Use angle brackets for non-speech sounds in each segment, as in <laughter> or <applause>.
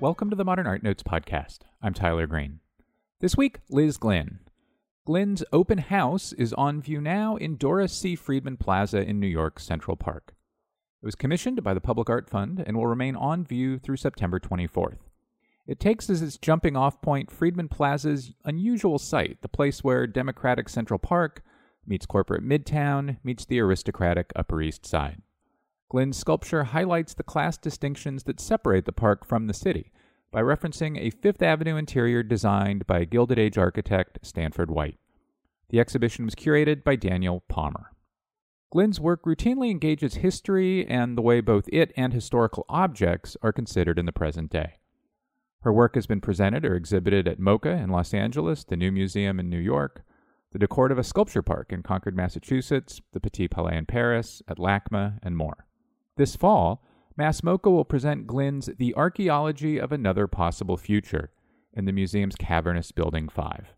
Welcome to the Modern Art Notes podcast. I'm Tyler Green. This week, Liz Glynn. Glynn's open house is on view now in Doris C. Friedman Plaza in New York Central Park. It was commissioned by the Public Art Fund and will remain on view through September 24th. It takes as its jumping off point Friedman Plaza's unusual site, the place where democratic Central Park meets corporate Midtown, meets the aristocratic Upper East Side. Glynn's sculpture highlights the class distinctions that separate the park from the city by referencing a Fifth Avenue interior designed by Gilded Age architect Stanford White. The exhibition was curated by Daniel Palmer. Glynn's work routinely engages history and the way both it and historical objects are considered in the present day. Her work has been presented or exhibited at MoCA in Los Angeles, the New Museum in New York, the DeCordova Sculpture Park in Concord, Massachusetts, the Petit Palais in Paris, at LACMA, and more. This fall, MassMoCA will present Glynn's The Archaeology of Another Possible Future in the museum's cavernous Building 5.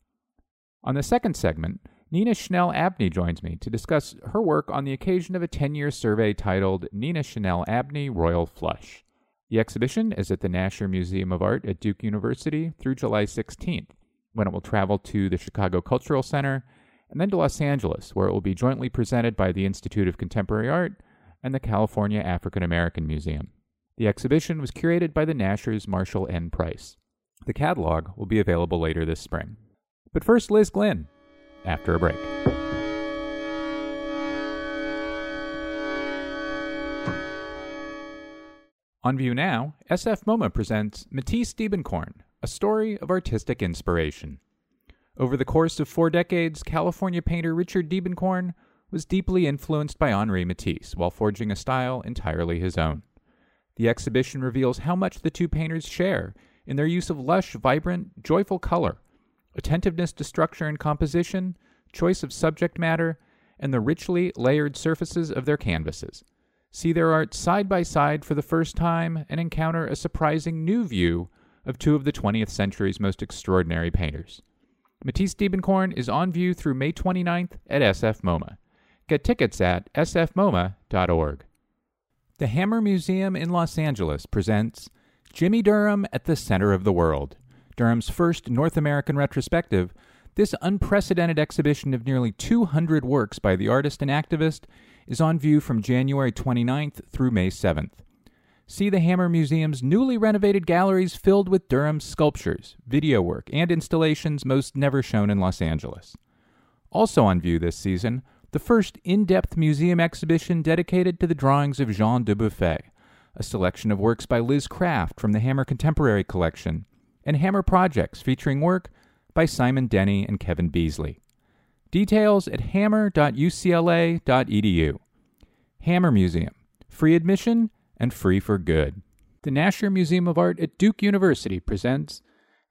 On the second segment, Nina Chanel Abney joins me to discuss her work on the occasion of a 10 year survey titled Nina Chanel Abney Royal Flush. The exhibition is at the Nasher Museum of Art at Duke University through July 16th, when it will travel to the Chicago Cultural Center and then to Los Angeles, where it will be jointly presented by the Institute of Contemporary Art and the California African American Museum. The exhibition was curated by the Nashers Marshall N. Price. The catalog will be available later this spring. But first, Liz Glynn, after a break. On view now, SF MoMA presents Matisse Diebenkorn, a story of artistic inspiration. Over the course of four decades, California painter Richard Diebenkorn was deeply influenced by Henri Matisse while forging a style entirely his own. The exhibition reveals how much the two painters share in their use of lush, vibrant, joyful color, attentiveness to structure and composition, choice of subject matter, and the richly layered surfaces of their canvases. See their art side by side for the first time and encounter a surprising new view of two of the 20th century's most extraordinary painters. Matisse Diebenkorn is on view through May 29th at SF MoMA. Get tickets at sfmoma.org. The Hammer Museum in Los Angeles presents Jimmie Durham at the Center of the World, Durham's first North American retrospective. This unprecedented exhibition of nearly 200 works by the artist and activist is on view from January 29th through May 7th. See the Hammer Museum's newly renovated galleries filled with Durham's sculptures, video work, and installations most never shown in Los Angeles. Also on view this season the first in depth museum exhibition dedicated to the drawings of Jean Dubuffet, a selection of works by Liz Craft from the Hammer Contemporary Collection, and Hammer Projects featuring work by Simon Denny and Kevin Beasley. Details at hammer.ucla.edu. Hammer Museum, free admission and free for good. The Nasher Museum of Art at Duke University presents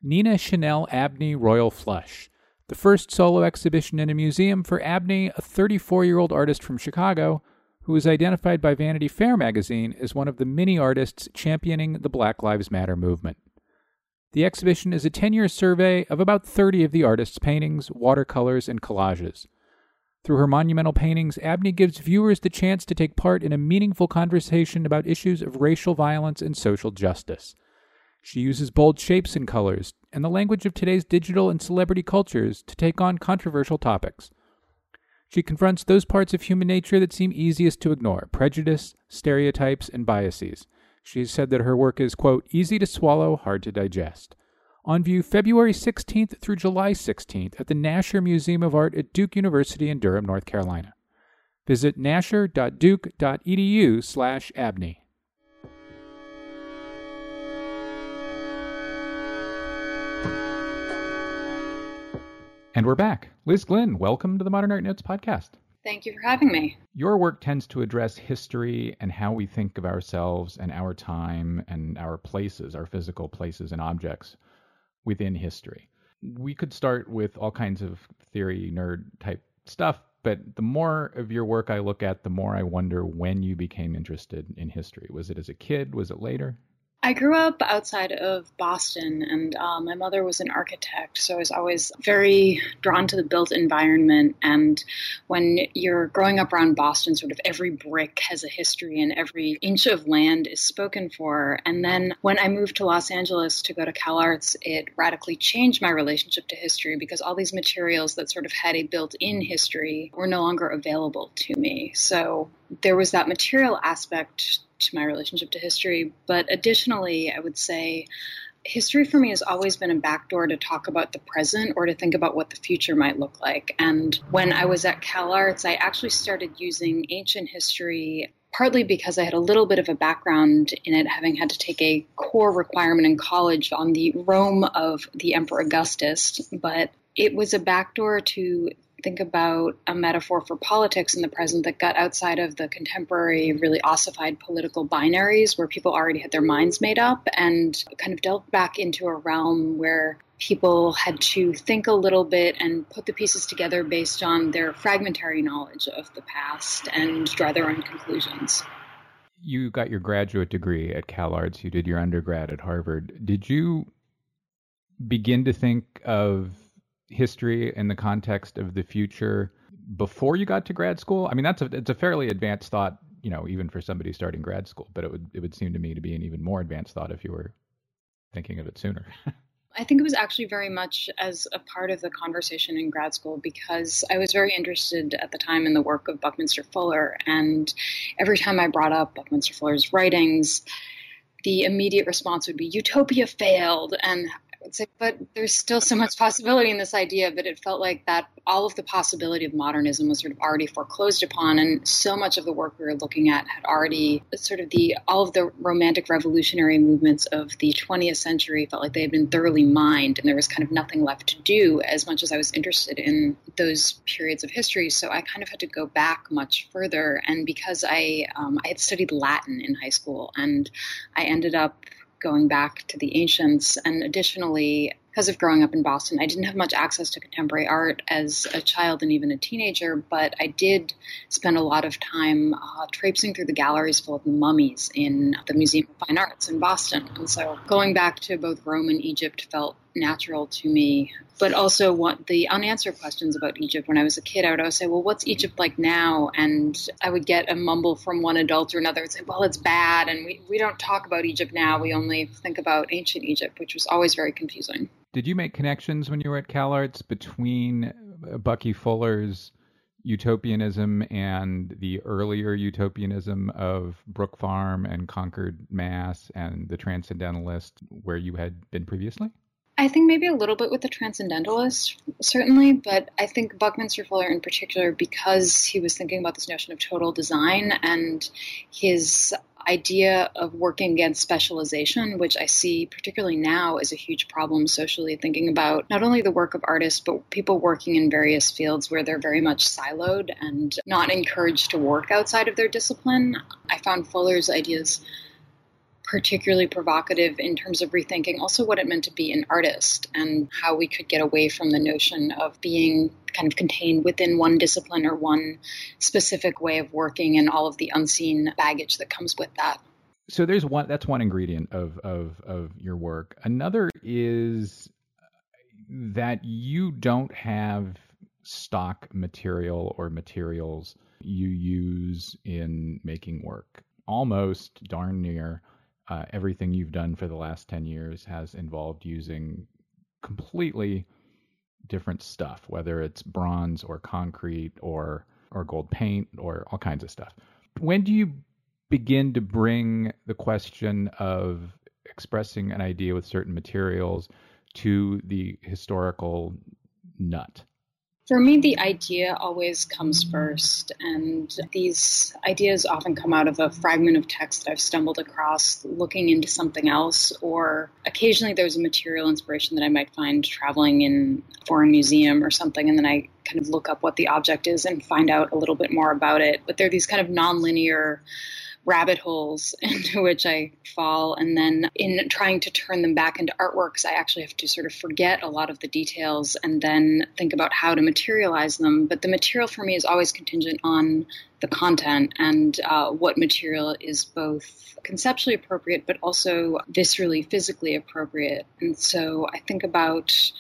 Nina Chanel Abney Royal Flush the first solo exhibition in a museum for Abney, a 34 year old artist from Chicago who was identified by Vanity Fair magazine as one of the many artists championing the Black Lives Matter movement. The exhibition is a 10 year survey of about 30 of the artist's paintings, watercolors, and collages. Through her monumental paintings, Abney gives viewers the chance to take part in a meaningful conversation about issues of racial violence and social justice. She uses bold shapes and colors and the language of today's digital and celebrity cultures to take on controversial topics. She confronts those parts of human nature that seem easiest to ignore prejudice, stereotypes, and biases. She has said that her work is, quote, easy to swallow, hard to digest. On view February 16th through July 16th at the Nasher Museum of Art at Duke University in Durham, North Carolina. Visit nasher.duke.edu slash abney. And we're back. Liz Glynn, welcome to the Modern Art Notes podcast. Thank you for having me. Your work tends to address history and how we think of ourselves and our time and our places, our physical places and objects within history. We could start with all kinds of theory, nerd type stuff, but the more of your work I look at, the more I wonder when you became interested in history. Was it as a kid? Was it later? I grew up outside of Boston, and uh, my mother was an architect, so I was always very drawn to the built environment. And when you're growing up around Boston, sort of every brick has a history and every inch of land is spoken for. And then when I moved to Los Angeles to go to Cal Arts, it radically changed my relationship to history because all these materials that sort of had a built in history were no longer available to me. So there was that material aspect my relationship to history. But additionally, I would say history for me has always been a backdoor to talk about the present or to think about what the future might look like. And when I was at Cal Arts, I actually started using ancient history partly because I had a little bit of a background in it, having had to take a core requirement in college on the Rome of the Emperor Augustus. But it was a backdoor to think about a metaphor for politics in the present that got outside of the contemporary, really ossified political binaries where people already had their minds made up and kind of delved back into a realm where people had to think a little bit and put the pieces together based on their fragmentary knowledge of the past and draw their own conclusions. You got your graduate degree at Cal Arts, you did your undergrad at Harvard. Did you begin to think of history in the context of the future before you got to grad school? I mean, that's a it's a fairly advanced thought, you know, even for somebody starting grad school. But it would it would seem to me to be an even more advanced thought if you were thinking of it sooner. <laughs> I think it was actually very much as a part of the conversation in grad school because I was very interested at the time in the work of Buckminster Fuller. And every time I brought up Buckminster Fuller's writings, the immediate response would be utopia failed and would say, but there's still so much possibility in this idea, but it felt like that all of the possibility of modernism was sort of already foreclosed upon, and so much of the work we were looking at had already sort of the all of the romantic revolutionary movements of the 20th century felt like they had been thoroughly mined, and there was kind of nothing left to do. As much as I was interested in those periods of history, so I kind of had to go back much further, and because I um, I had studied Latin in high school, and I ended up going back to the ancients. And additionally, because of growing up in Boston, I didn't have much access to contemporary art as a child and even a teenager, but I did spend a lot of time uh, traipsing through the galleries full of the mummies in the Museum of Fine Arts in Boston. And so going back to both Rome and Egypt felt natural to me. But also, what the unanswered questions about Egypt when I was a kid, I would always say, "Well, what's Egypt like now?" And I would get a mumble from one adult or another. Would say, "Well, it's bad, and we we don't talk about Egypt now. We only think about ancient Egypt," which was always very confusing. Did you make connections when you were at CalArts between uh, Bucky Fuller's utopianism and the earlier utopianism of Brook Farm and Concord, Mass, and the Transcendentalist, where you had been previously? I think maybe a little bit with the Transcendentalist, certainly, but I think Buckminster Fuller in particular, because he was thinking about this notion of total design and his idea of working against specialization, which I see particularly now as a huge problem socially, thinking about not only the work of artists, but people working in various fields where they're very much siloed and not encouraged to work outside of their discipline. I found Fuller's ideas particularly provocative in terms of rethinking also what it meant to be an artist and how we could get away from the notion of being kind of contained within one discipline or one specific way of working and all of the unseen baggage that comes with that. So there's one that's one ingredient of of of your work. Another is that you don't have stock material or materials you use in making work. Almost darn near uh, everything you've done for the last 10 years has involved using completely different stuff, whether it's bronze or concrete or or gold paint or all kinds of stuff. When do you begin to bring the question of expressing an idea with certain materials to the historical nut? For me, the idea always comes first, and these ideas often come out of a fragment of text that I've stumbled across looking into something else, or occasionally there's a material inspiration that I might find traveling in a foreign museum or something, and then I kind of look up what the object is and find out a little bit more about it. But they're these kind of nonlinear rabbit holes <laughs> into which I fall. And then in trying to turn them back into artworks, I actually have to sort of forget a lot of the details and then think about how to materialize them. But the material for me is always contingent on the content and uh, what material is both conceptually appropriate but also viscerally, physically appropriate. And so I think about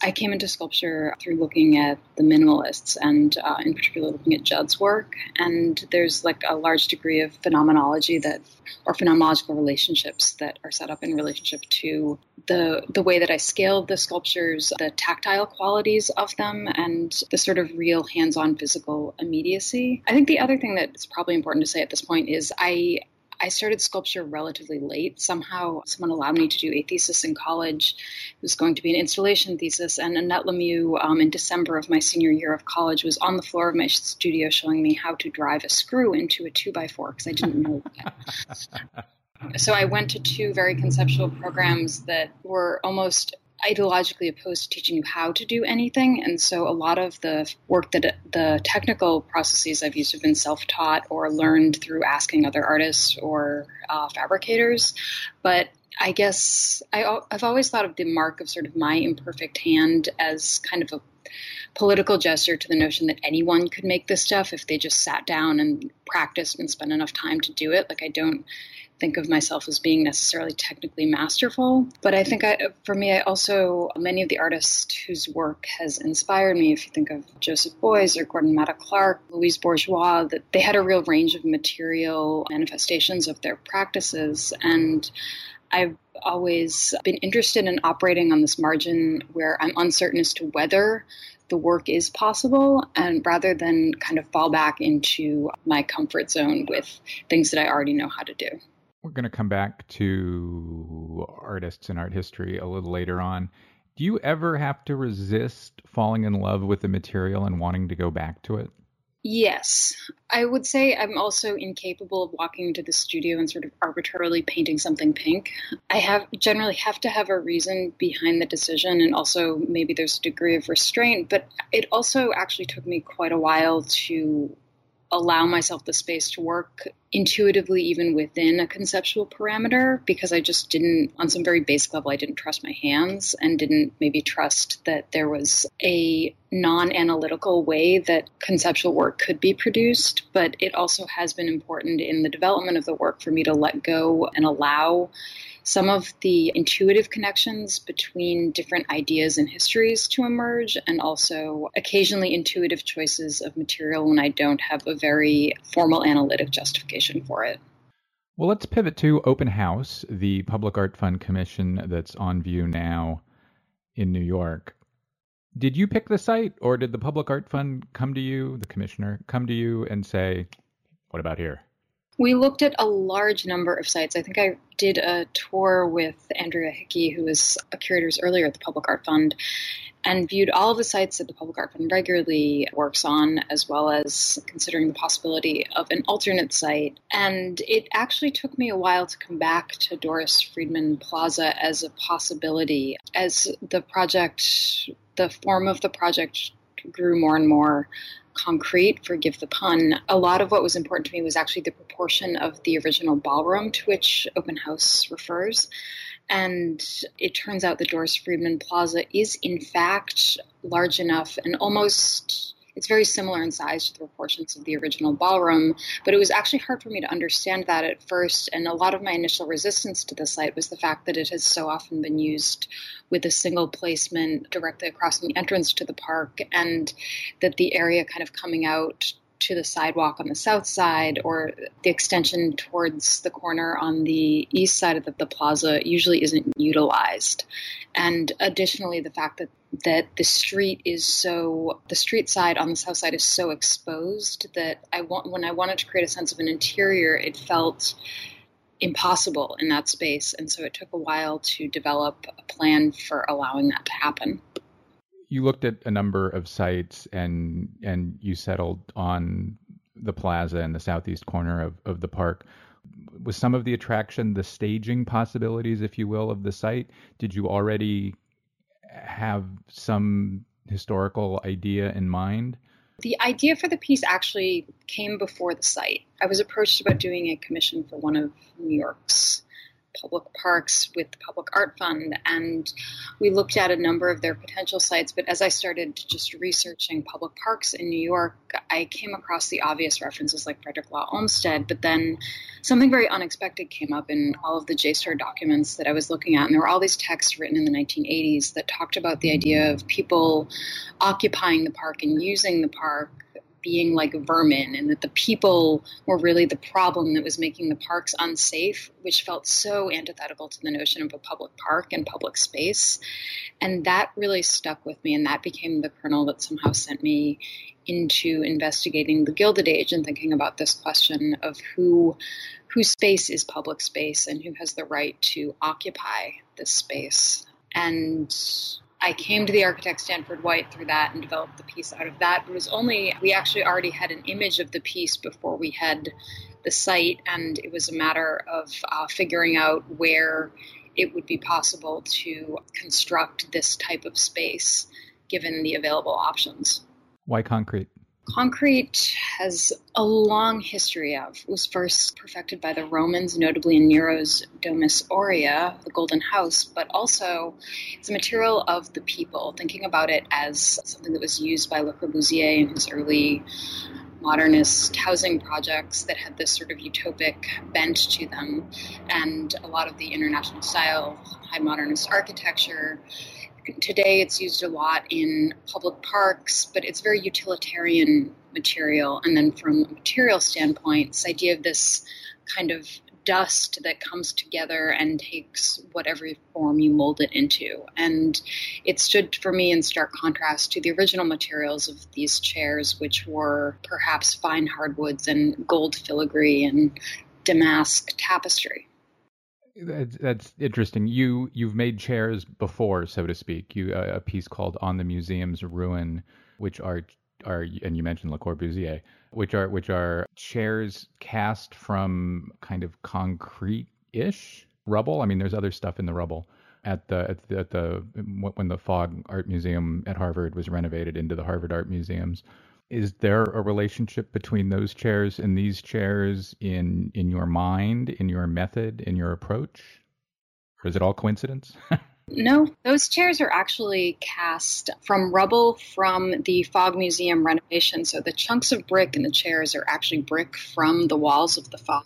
I came into sculpture through looking at the minimalists and, uh, in particular, looking at Judd's work. And there's like a large degree of phenomenology that, or phenomenological relationships that are set up in relationship to the the way that I scaled the sculptures, the tactile qualities of them, and the sort of real hands-on physical immediacy. I think the other thing that is probably important to say at this point is I I started sculpture relatively late. Somehow, someone allowed me to do a thesis in college. It was going to be an installation thesis, and Annette Lemieux, um, in December of my senior year of college, was on the floor of my studio showing me how to drive a screw into a two by four because I didn't know that. <laughs> so I went to two very conceptual programs that were almost ideologically opposed to teaching you how to do anything. And so a lot of the work that the technical processes I've used have been self taught or learned through asking other artists or uh, fabricators. But I guess I, I've always thought of the mark of sort of my imperfect hand as kind of a political gesture to the notion that anyone could make this stuff if they just sat down and practiced and spent enough time to do it. Like I don't think of myself as being necessarily technically masterful. But I think I, for me, I also, many of the artists whose work has inspired me, if you think of Joseph Beuys or Gordon Matta Clark, Louise Bourgeois, that they had a real range of material manifestations of their practices. And I've always been interested in operating on this margin where I'm uncertain as to whether the work is possible and rather than kind of fall back into my comfort zone with things that I already know how to do. We're going to come back to artists and art history a little later on. Do you ever have to resist falling in love with the material and wanting to go back to it? Yes. I would say I'm also incapable of walking into the studio and sort of arbitrarily painting something pink. I have generally have to have a reason behind the decision and also maybe there's a degree of restraint, but it also actually took me quite a while to allow myself the space to work intuitively even within a conceptual parameter because I just didn't on some very basic level I didn't trust my hands and didn't maybe trust that there was a non-analytical way that conceptual work could be produced. But it also has been important in the development of the work for me to let go and allow some of the intuitive connections between different ideas and histories to emerge, and also occasionally intuitive choices of material when I don't have a very formal analytic justification for it. Well, let's pivot to Open House, the Public Art Fund Commission that's on view now in New York. Did you pick the site, or did the Public Art Fund come to you, the commissioner, come to you and say, What about here? We looked at a large number of sites. I think I did a tour with Andria Hickey, who was a curator earlier at the Public Art Fund, and viewed all of the sites that the Public Art Fund regularly works on, as well as considering the possibility of an alternate site. And it actually took me a while to come back to Doris Friedman Plaza as a possibility. As the project, the form of the project grew more and more concrete, forgive the pun, a lot of what was important to me was actually the proportion of the original ballroom to which Open House refers. And it turns out the Doris Friedman Plaza is, in fact, large enough and almost it's very similar in size to the proportions of the original ballroom, but it was actually hard for me to understand that at first. And a lot of my initial resistance to the site was the fact that it has so often been used with a single placement directly across the entrance to the park, and that the area kind of coming out to the sidewalk on the south side or the extension towards the corner on the east side of the, the, plaza usually isn't utilized. And additionally, the fact that that the street is so the street side on the south side is so exposed that I want when I wanted to create a sense of an interior, it felt impossible in that space, and so it took a while to develop a plan for allowing that to happen you looked at a number of sites and and you settled on the plaza in the southeast corner of, of the park. Was some of the attraction the staging possibilities, if you will, of the site? Did you already have some historical idea in mind? The idea for the piece actually came before the site. I was approached about doing a commission for one of New York's public parks with the Public Art Fund, and we looked at a number of their potential sites. But as I started just researching public parks in New York, I came across the obvious references like Frederick Law Olmsted, but then something very unexpected came up in all of the JSTOR documents that I was looking at, and there were all these texts written in the 1980s that talked about the idea of people occupying the park and using the park being like vermin and that the people were really the problem that was making the parks unsafe, which felt so antithetical to the notion of a public park and public space. And that really stuck with me, and that became the kernel that somehow sent me into investigating the Gilded Age and thinking about this question of who whose space is public space and who has the right to occupy this space. And I came to the architect Stanford White through that and developed the piece out of that. It was only, we actually already had an image of the piece before we had the site, and it was a matter of uh, figuring out where it would be possible to construct this type of space given the available options. Why concrete? Concrete has a long history of. It was first perfected by the Romans, notably in Nero's Domus Aurea, the Golden House, but also it's a material of the people, thinking about it as something that was used by Le Corbusier in his early modernist housing projects that had this sort of utopic bent to them. And a lot of the international style, high modernist architecture today it's used a lot in public parks, but it's very utilitarian material. And then from a material standpoint, this idea of this kind of dust that comes together and takes whatever form you mold it into. And it stood for me in stark contrast to the original materials of these chairs, which were perhaps fine hardwoods and gold filigree and damask tapestry. That's, that's interesting. You you've made chairs before, so to speak. You uh, a piece called "On the Museum's Ruin," which are are and you mentioned Le Corbusier, which are which are chairs cast from kind of concrete-ish rubble. I mean, there's other stuff in the rubble at the at the, at the when the Fogg Art Museum at Harvard was renovated into the Harvard Art Museums is there a relationship between those chairs and these chairs in in your mind in your method in your approach? Or is it all coincidence <laughs> no those chairs are actually cast from rubble from the Fogg Museum renovation so the chunks of brick in the chairs are actually brick from the walls of the Fogg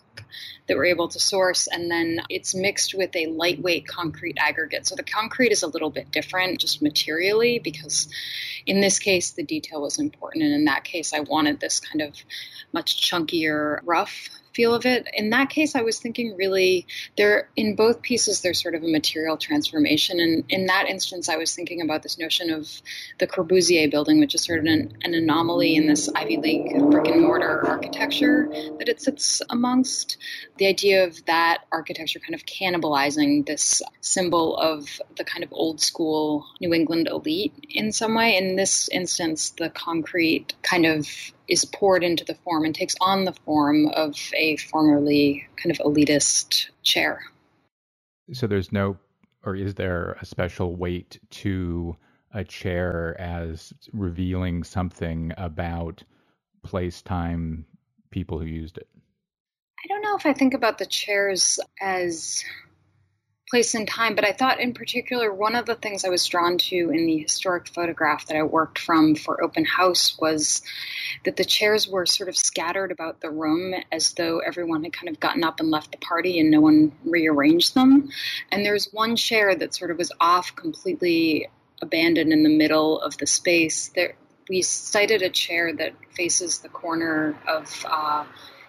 that we're able to source. And then it's mixed with a lightweight concrete aggregate. So the concrete is a little bit different just materially because in this case, the detail was important. And in that case, I wanted this kind of much chunkier, rough feel of it. In that case, I was thinking really there in both pieces there's sort of a material transformation, and in that instance, I was thinking about this notion of the Corbusier building, which is sort of an, an anomaly in this Ivy League brick and mortar architecture that it sits amongst. The idea of that architecture kind of cannibalizing this symbol of the kind of old school New England elite in some way. In this instance, the concrete kind of is poured into the form and takes on the form of a formerly kind of elitist chair. So there's no, or is there a special weight to a chair as revealing something about place, time, people who used it? I don't know if I think about the chairs as place and time, but I thought in particular one of the things I was drawn to in the historic photograph that I worked from for Open House was that the chairs were sort of scattered about the room as though everyone had kind of gotten up and left the party and no one rearranged them. And there's one chair that sort of was off completely abandoned in the middle of the space. There, we sited a chair that faces the corner of uh,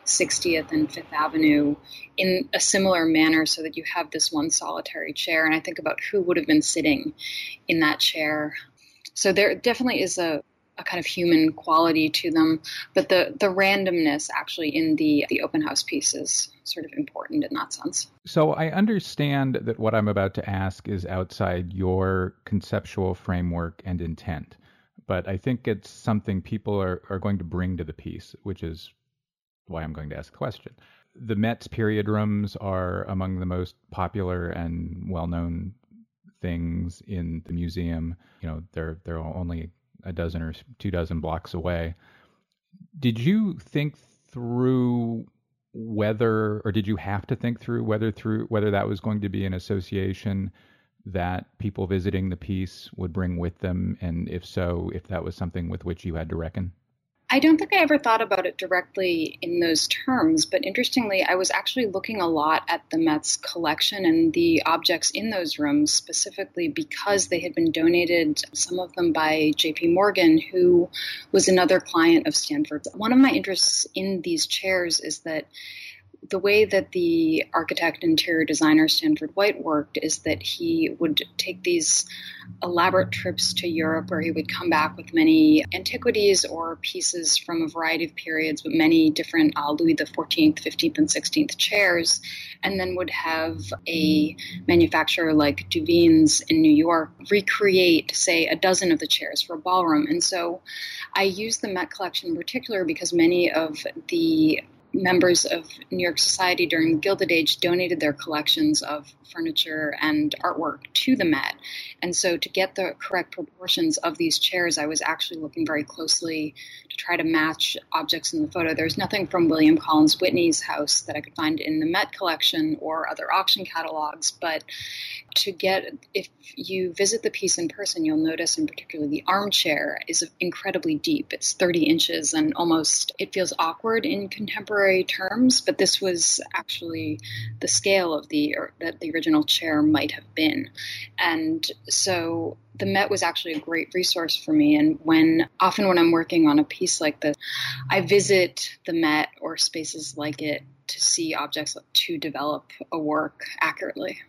60th and Fifth Avenue in a similar manner so that you have this one solitary chair. And I think about who would have been sitting in that chair. So there definitely is a, a kind of human quality to them, but the, the randomness actually in the, the open house piece is sort of important in that sense. So I understand that what I'm about to ask is outside your conceptual framework and intent but I think it's something people are, are going to bring to the piece, which is why I'm going to ask the question. The Met's period rooms are among the most popular and well-known things in the museum. You know, they're they're only a dozen or two dozen blocks away. Did you think through whether, or did you have to think through whether through whether that was going to be an association that people visiting the piece would bring with them, and if so, if that was something with which you had to reckon? I don't think I ever thought about it directly in those terms, but interestingly, I was actually looking a lot at the Met's collection and the objects in those rooms specifically because they had been donated, some of them by JP Morgan, who was another client of Stanford. One of my interests in these chairs is that the way that the architect interior designer Stanford White worked is that he would take these elaborate trips to Europe where he would come back with many antiquities or pieces from a variety of periods, but many different uh, Louis XIV, 15th, and 16th chairs, and then would have a manufacturer like Duveen's in New York recreate, say, a dozen of the chairs for a ballroom. And so I use the Met collection in particular because many of the members of New York Society during the Gilded Age donated their collections of furniture and artwork to the Met. And so, to get the correct proportions of these chairs, I was actually looking very closely to try to match objects in the photo. There's nothing from William Collins Whitney's house that I could find in the Met collection or other auction catalogs, but to get, if you visit the piece in person, you'll notice in particular the armchair is incredibly deep. It's 30 inches and almost, it feels awkward in contemporary terms, but this was actually the scale of the, that the original chair might have been. And so the Met was actually a great resource for me. And when often when I'm working on a piece like this, I visit the Met or spaces like it to see objects to develop a work accurately.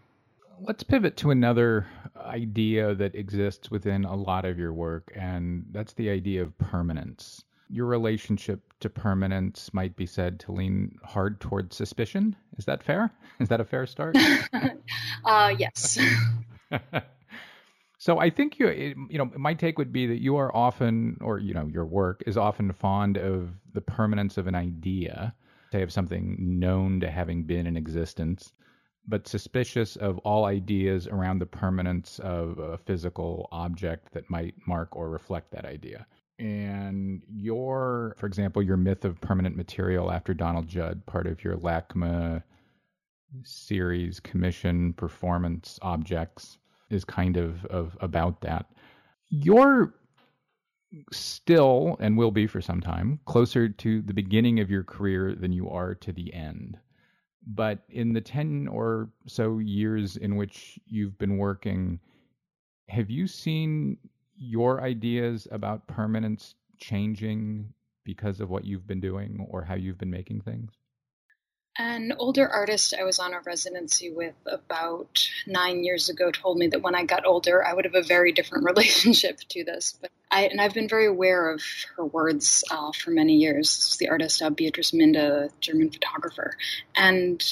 Let's pivot to another idea that exists within a lot of your work, and that's the idea of permanence. Your relationship to permanence might be said to lean hard towards suspicion. Is that fair? <laughs> Is that a fair start? <laughs> uh, yes. <laughs> so I think you, you know, my take would be that you are often, or you know, your work is often fond of the permanence of an idea, say of something known to having been in existence, but suspicious of all ideas around the permanence of a physical object that might mark or reflect that idea. And your, for example, your myth of permanent material after Donald Judd, part of your LACMA series commission performance objects, is kind of, of about that. You're still, and will be for some time, closer to the beginning of your career than you are to the end. But in the 10 or so years in which you've been working, have you seen your ideas about permanence changing because of what you've been doing or how you've been making things? An older artist I was on a residency with about nine years ago told me that when I got older, I would have a very different <laughs> relationship to this. But I, and I've been very aware of her words uh, for many years. the artist uh, Beatrice Minda, German photographer, and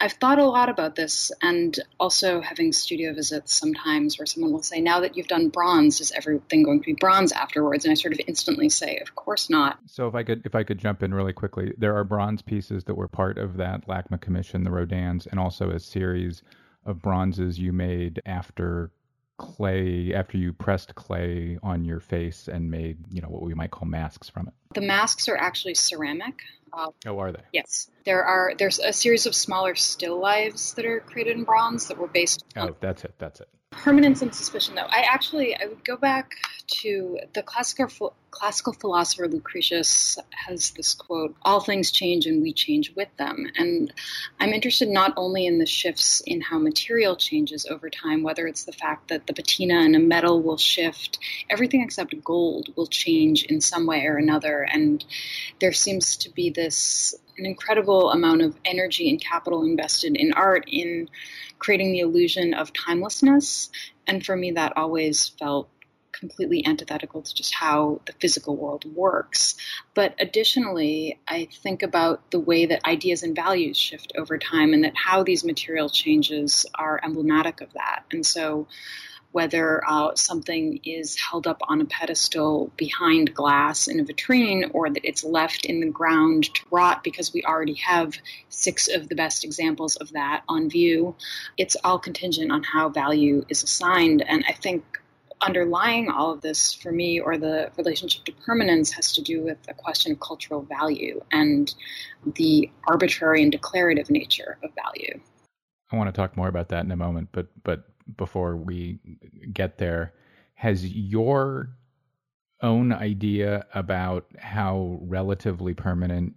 I've thought a lot about this, and also having studio visits sometimes where someone will say, Now that you've done bronze, is everything going to be bronze afterwards? And I sort of instantly say, Of course not. So if I could if I could jump in really quickly, there are bronze pieces that were part of that LACMA commission, the Rodins, and also a series of bronzes you made after clay after you pressed clay on your face and made you know what we might call masks from it the masks are actually ceramic uh, oh, are they? Yes, there are. There's a series of smaller still lives that are created in bronze that were based. Oh, that's it. That's it. Permanence and suspicion, though. I actually I would go back to the classical classical philosopher Lucretius has this quote: "All things change, and we change with them." And I'm interested not only in the shifts in how material changes over time, whether it's the fact that the patina in a metal will shift, everything except gold will change in some way or another, and there seems to be this an incredible amount of energy and capital invested in art in creating the illusion of timelessness. And for me, that always felt completely antithetical to just how the physical world works. But additionally, I think about the way that ideas and values shift over time and that how these material changes are emblematic of that. And so whether uh, something is held up on a pedestal behind glass in a vitrine or that it's left in the ground to rot because we already have six of the best examples of that on view. It's all contingent on how value is assigned. And I think underlying all of this for me, or the relationship to permanence, has to do with a question of cultural value and the arbitrary and declarative nature of value. I want to talk more about that in a moment, but but before we get there, has your own idea about how relatively permanent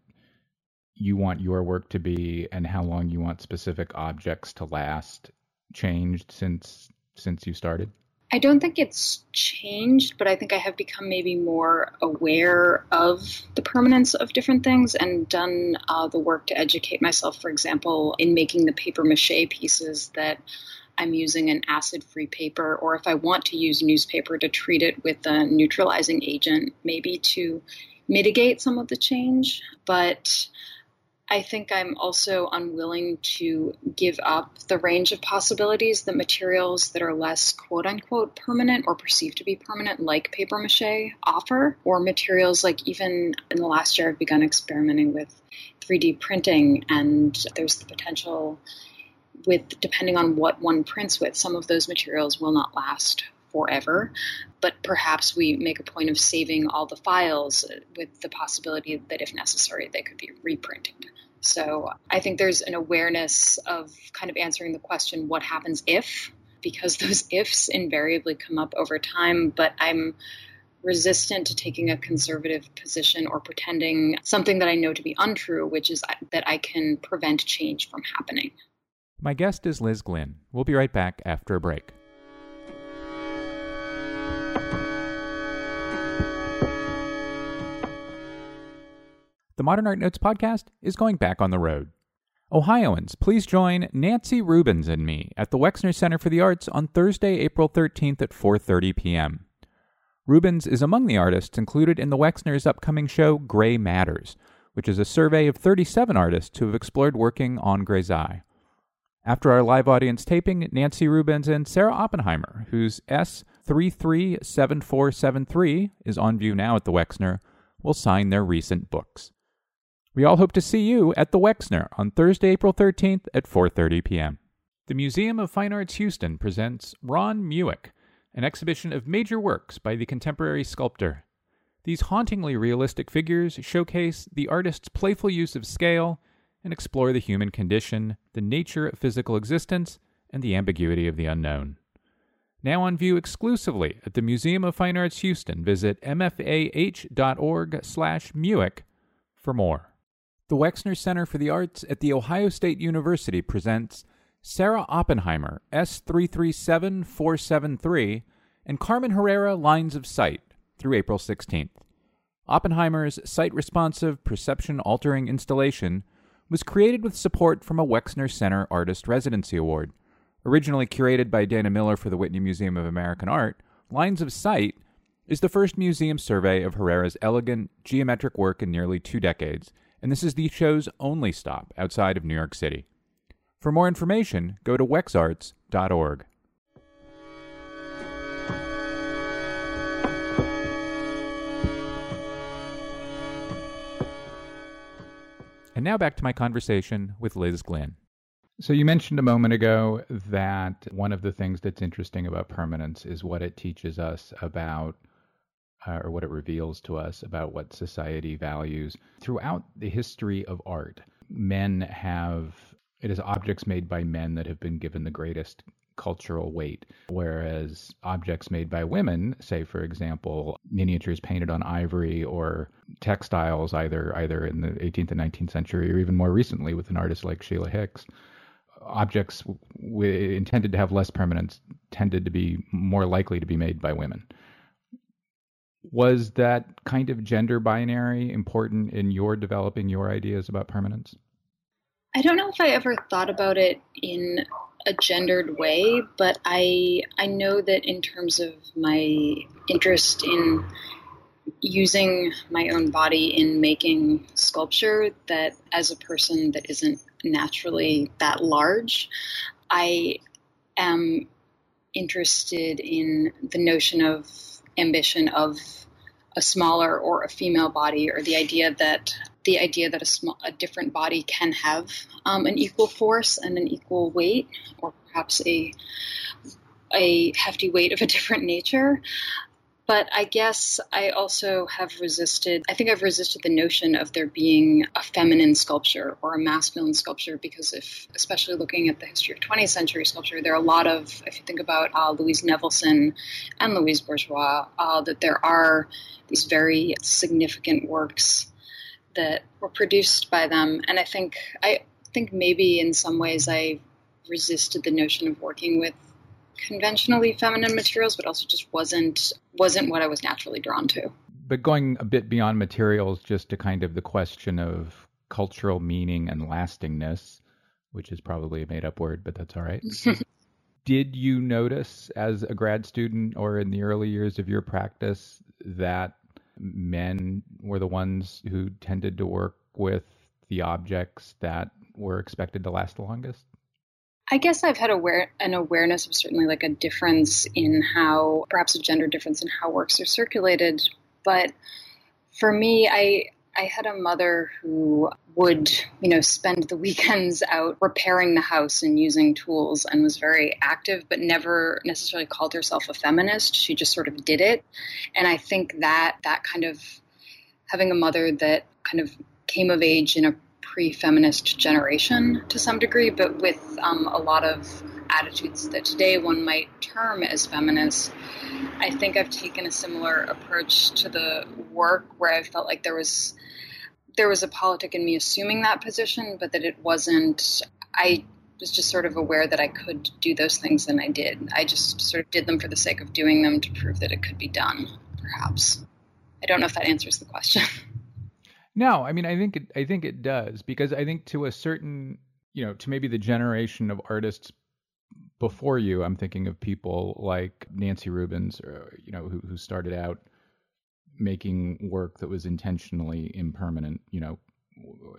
you want your work to be and how long you want specific objects to last changed since since you started? I don't think it's changed, but I think I have become maybe more aware of the permanence of different things and done uh, the work to educate myself, for example, in making the paper mache pieces that I'm using an acid free paper, or if I want to use newspaper to treat it with a neutralizing agent, maybe to mitigate some of the change. But I think I'm also unwilling to give up the range of possibilities that materials that are less quote unquote permanent or perceived to be permanent, like paper mache, offer, or materials like even in the last year I've begun experimenting with 3D printing, and there's the potential with depending on what one prints with, some of those materials will not last forever, but perhaps we make a point of saving all the files with the possibility that if necessary, they could be reprinted. So I think there's an awareness of kind of answering the question, what happens if? Because <laughs> those ifs invariably come up over time, but I'm resistant to taking a conservative position or pretending something that I know to be untrue, which is that I can prevent change from happening. My guest is Liz Glynn. We'll be right back after a break. The Modern Art Notes podcast is going back on the road. Ohioans, please join Nancy Rubins and me at the Wexner Center for the Arts on Thursday, April 13th at 4:30 p.m. Rubins is among the artists included in the Wexner's upcoming show Gray Matters, which is a survey of 37 artists who have explored working on grisaille. After our live audience taping, Nancy Rubins and Sarah Oppenheimer, whose S337473 is on view now at the Wexner, will sign their recent books. We all hope to see you at the Wexner on Thursday, April 13th at 4:30 p.m. The Museum of Fine Arts Houston presents Ron Mueck, an exhibition of major works by the contemporary sculptor. These hauntingly realistic figures showcase the artist's playful use of scale and explore the human condition, the nature of physical existence, and the ambiguity of the unknown. Now on view exclusively at the Museum of Fine Arts Houston. Visit mfah.org/mueck for more. The Wexner Center for the Arts at The Ohio State University presents Sarah Oppenheimer, S337473, and Carmen Herrera, Lines of Sight, through April 16th. Oppenheimer's site responsive, perception altering installation was created with support from a Wexner Center Artist Residency Award. Originally curated by Dana Miller for the Whitney Museum of American Art, Lines of Sight is the first museum survey of Herrera's elegant, geometric work in nearly two decades and this is the show's only stop outside of New York City. For more information, go to wexarts.org. And now back to my conversation with Liz Glynn. So, you mentioned a moment ago that one of the things that's interesting about permanence is what it teaches us about uh, or what it reveals to us about what society values. Throughout the history of art, men have, it is objects made by men that have been given the greatest cultural weight, whereas objects made by women, say for example, miniatures painted on ivory or textiles, either either in the 18th and 19th century or even more recently with an artist like Sheila Hicks, objects w- intended to have less permanence tended to be more likely to be made by women was that kind of gender binary important in your developing your ideas about permanence? I don't know if I ever thought about it in a gendered way, but I I know that in terms of my interest in using my own body in making sculpture that as a person that isn't naturally that large, I am interested in the notion of ambition of a smaller or a female body, or the idea that the idea that a, small, a different body can have um, an equal force and an equal weight, or perhaps a a hefty weight of a <laughs> different nature. But I guess I also have resisted, I think I've resisted the notion of there being a feminine sculpture or a masculine sculpture because if, especially looking at the history of 20th century sculpture, there are a lot of, if you think about uh, Louise Nevelson and Louise Bourgeois, uh, that there are these very significant works that were produced by them. And I think, I think maybe in some ways I resisted the notion of working with conventionally feminine materials, but also just wasn't wasn't what I was naturally drawn to. But going a bit beyond materials, just to kind of the question of cultural meaning and lastingness, which is probably a made up word, but that's all right. <laughs> Did you notice as a grad student or in the early years of your practice that men were the ones who tended to work with the objects that were expected to last the longest? I guess I've had aware an awareness of certainly like a difference in how perhaps a gender difference in how works are circulated. But for me, I I had a mother who would, you know, spend the <laughs> weekends out repairing the house and using tools and was very active, but never necessarily called herself a feminist. She just sort of did it. And I think that that kind of having a mother that kind of came of age in a pre-feminist generation to some degree, but with um, a lot of attitudes that today one might term as feminist. I think I've taken a similar approach to the work where I felt like there was there was a politic in me assuming that position, but that it wasn't. I was just sort of aware that I could do those things, and I did. I just sort of did them for the sake of doing them to prove that it could be done. Perhaps I don't know if that answers the question. <laughs> No, I mean, I think it, I think it does because I think to a certain, you know, to maybe the generation of artists before you, I'm thinking of people like Nancy Rubins, or, you know, who, who started out making work that was intentionally impermanent, you know,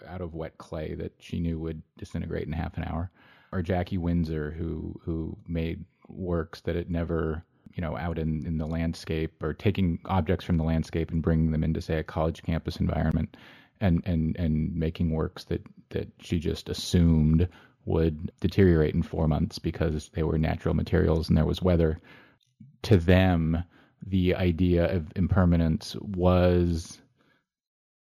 out of wet clay that she knew would disintegrate in half an hour, or Jackie Winsor who who made works that it never you know out in, in the landscape or taking objects from the landscape and bringing them into say a college campus environment and and and making works that that she just assumed would deteriorate in four months because they were natural materials and there was weather. To them the idea of impermanence was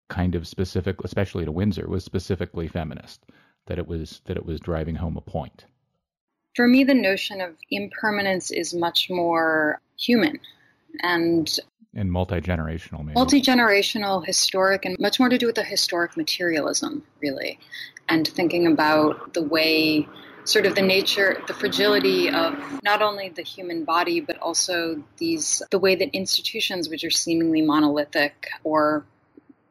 kind of specific especially to Winsor was specifically feminist that it was that it was driving home a point for me, the notion of impermanence is much more human and and multi-generational maybe. multi-generational historic and much more to do with the historic materialism really and thinking about the way sort of the nature the fragility of not only the human body but also these the way that institutions which are seemingly monolithic or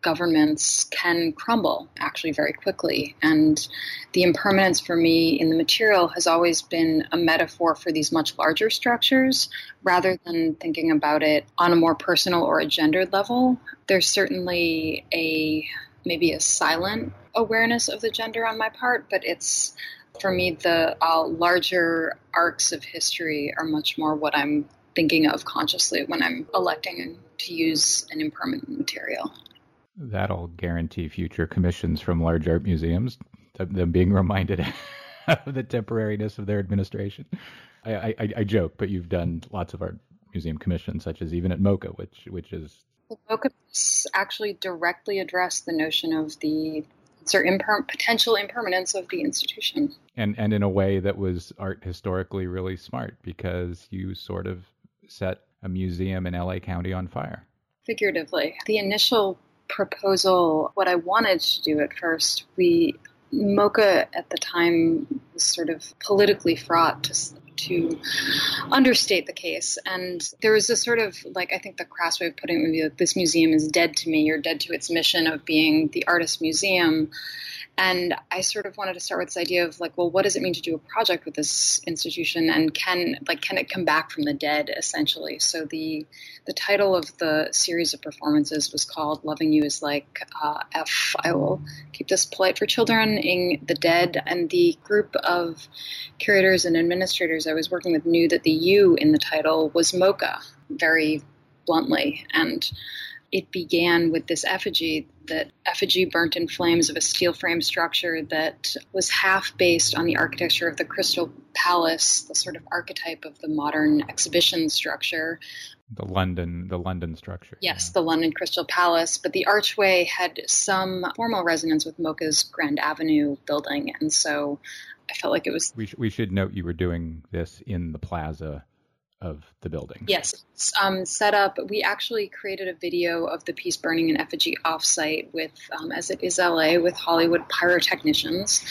governments can crumble actually very quickly. And the impermanence for me in the material has always been a metaphor for these much larger structures rather than thinking about it on a more personal or a gendered level. There's certainly a maybe a silent awareness of the gender on my part, but it's for me the uh, larger arcs of history are much more what I'm thinking of consciously when I'm electing to use an impermanent material. That'll guarantee future commissions from large art museums, them being reminded <laughs> of the temporariness of their administration. I, I, I, joke, but you've done lots of art museum commissions, such as even at MoCA, which which is well, MoCA actually directly addressed the notion of the or imper- potential impermanence of the institution, and and in a way that was art historically really smart because you sort of set a museum in LA County on fire. Figuratively, the initial proposal, what I wanted to do at first, we MoCA at the time was sort of politically fraught to, understate the case. And there was a sort of like I think the crass way of putting it would be like this museum is dead to me, you're dead to its mission of being the artist museum. And I sort of wanted to start with this idea of like, well, what does it mean to do a project with this institution, and can like can it come back from the dead, essentially? So the the title of the series of performances was called "Loving You Is Like uh, F." I will keep this polite for children. In the dead, and the group of curators and administrators I was working with knew that the U in the title was MoCA, very bluntly, and it began with this effigy that effigy burnt in flames of a steel frame structure that was half based on the architecture of the Crystal palace, the sort of archetype of the modern exhibition structure. The London, the London structure. Yes, yeah. the London Crystal Palace. But the archway had some formal resonance with MoCA's Grand Avenue building, and so I felt like it was. We, sh- we should note you were doing this in the plaza of the building. Yes, um, set up. We actually created a video of the piece burning in effigy offsite with, um, as it is LA, with Hollywood pyrotechnicians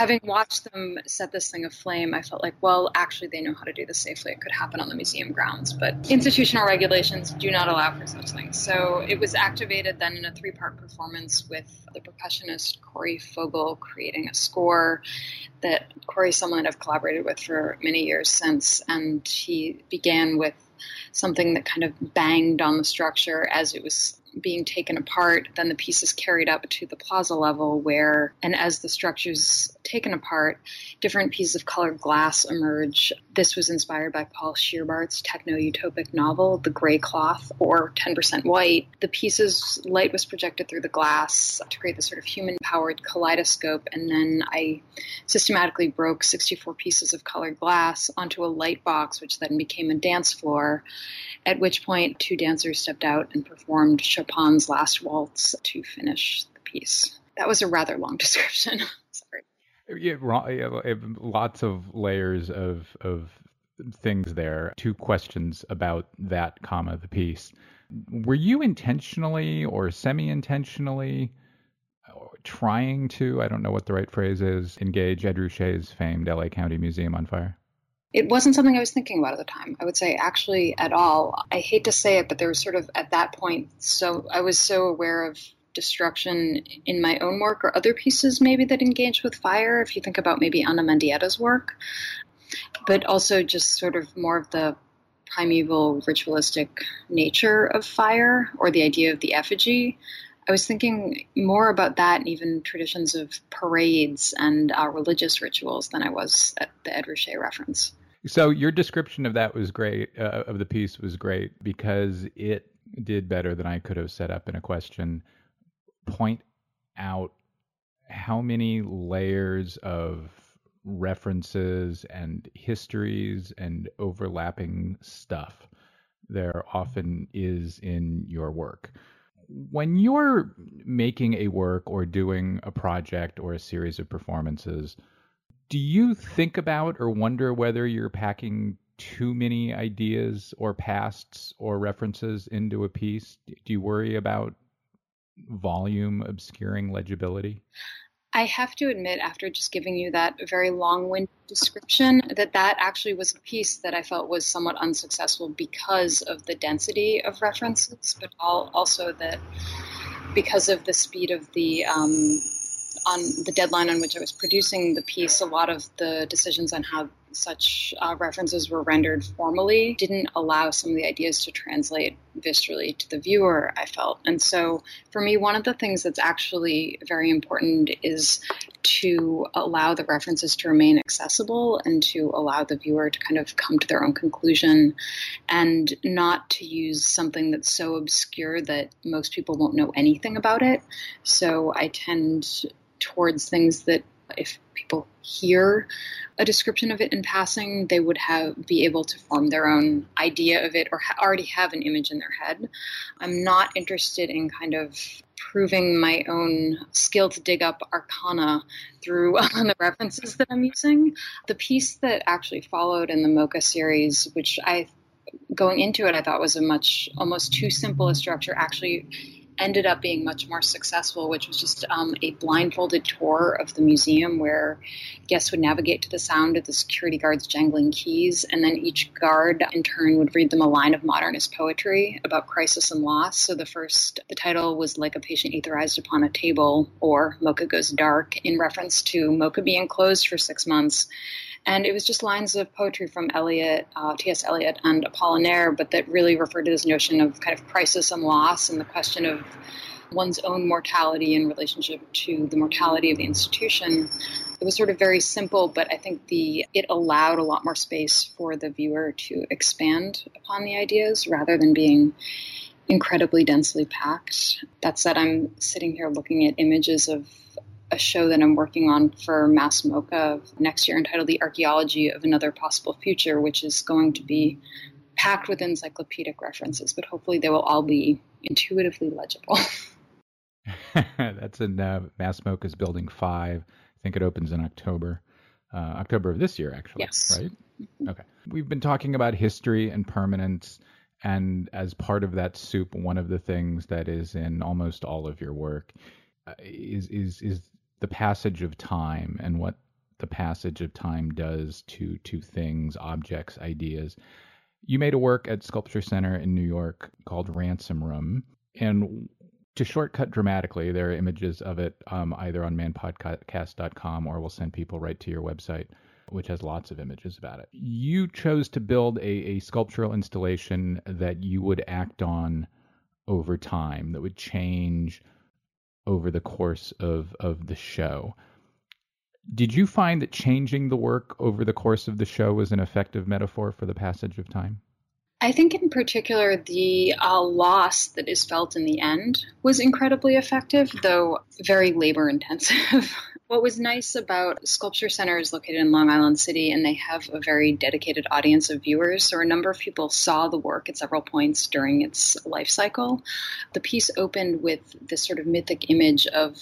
having watched them set this thing aflame, I felt like, well, actually, they know how to do this safely. It could happen on the museum grounds, but institutional regulations do not allow for such things. So it was activated then in a three part performance with the percussionist Corey Fogel creating a score that Corey someone I've collaborated with for many years since, and he began with something that kind of banged on the structure as it was being taken apart, then the piece is carried up to the plaza level where, and as the structure's taken apart, different pieces of colored glass emerge. This was inspired by Paul Scheerbart's techno utopic novel, The Gray Cloth or 10% White. The pieces, light was projected through the glass to create this sort of human powered kaleidoscope, and then I systematically broke 64 pieces of colored glass onto a light box, which then became a dance floor. At which point, two dancers stepped out and performed Chopin's Last Waltz to finish the piece. That was a rather long <laughs> description. Yeah, lots of layers of of things there. Two questions about that comma the piece. Were you intentionally or semi-intentionally uh, trying to, I don't know what the right phrase is, engage Ed Ruscha's famed LA County Museum on fire? It wasn't something I was thinking about at the time. I would say actually at all. I hate to say it, but there was sort of at that point so I was so aware of destruction in my own work or other pieces maybe that engage with fire. If you think about maybe Ana Mendieta's work, but also just sort of more of the primeval ritualistic nature of fire or the idea of the effigy. I was thinking more about that and even traditions of parades and uh, religious rituals than I was at the Ed Ruscha reference. So your description of that was great, uh, of the piece was great because it did better than I could have set up in a question. Point out how many layers of references and histories and overlapping stuff there often is in your work. When you're making a work or doing a project or a series of performances, do you think about or wonder whether you're packing too many ideas or pasts or references into a piece? Do you worry about volume obscuring legibility? I have to admit, after just giving you that very long-winded description, that that actually was a piece that I felt was somewhat unsuccessful because of the density of references, but also that because of the speed of the um, on the deadline on which I was producing the piece, a lot of the decisions on how such uh, references were rendered formally didn't allow some of the ideas to translate viscerally to the viewer, I felt. And so for me, one of the things that's actually very important is to allow the references to remain accessible and to allow the viewer to kind of come to their own conclusion and not to use something that's so obscure that most people won't know anything about it. So I tend towards things that if people hear a description of it in passing, they would have be able to form their own idea of it or ha- already have an image in their head. I'm not interested in kind of proving my own skill to dig up arcana through <laughs> the references that I'm using. The piece that actually followed in the MoCA series, which I going into it I thought was a much almost too simple a structure actually ended up being much more successful, which was just um, a blindfolded tour of the museum where guests would navigate to the sound of the security guards jangling keys, and then each guard in turn would read them a line of modernist poetry about crisis and loss. So the first, the title was Like a Patient Etherized Upon a Table, or MoCA Goes Dark, in reference to MoCA being closed for six months. And it was just lines of poetry from Eliot, uh, T.S. Eliot, and Apollinaire, but that really referred to this notion of kind of crisis and loss and the question of one's own mortality in relationship to the mortality of the institution. It was sort of very simple, but I think the it allowed a lot more space for the viewer to expand upon the ideas rather than being incredibly densely packed. That said, I'm sitting here looking at images of a show that I'm working on for Mass MoCA next year entitled The Archaeology of Another Possible Future, which is going to be packed with encyclopedic references, but hopefully they will all be intuitively legible. <laughs> <laughs> That's in uh, Mass MoCA's Building 5. I think it opens in October. Uh, October of this year, actually. Yes. Right? Mm-hmm. Okay. We've been talking about history and permanence. And as part of that soup, one of the things that is in almost all of your work uh, is is is the passage of time and what the passage of time does to to things, objects, ideas. You made a work at Sculpture Center in New York called Ransom Room, and to shortcut dramatically, there are images of it um, either on manpodcast.com or we'll send people right to your website, which has lots of images about it. You chose to build a, a sculptural installation that you would act on over time, that would change over the course of, of the show. Did you find that changing the work over the course of the show was an effective metaphor for the passage of time? I think, in particular, the uh, loss that is felt in the end was incredibly effective, though very labor intensive. <laughs> what was nice about Sculpture Center is located in Long Island City, and they have a very dedicated audience of viewers. So, a number of people saw the work at several points during its life cycle. The piece opened with this sort of mythic image of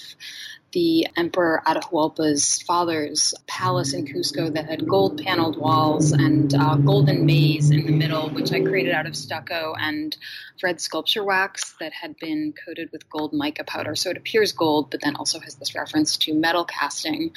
the Emperor Atahualpa's father's palace in Cusco that had gold paneled walls and uh, golden maze in the middle, which I created out of stucco and red sculpture wax that had been coated with gold mica powder. So it appears gold, but then also has this reference to metal casting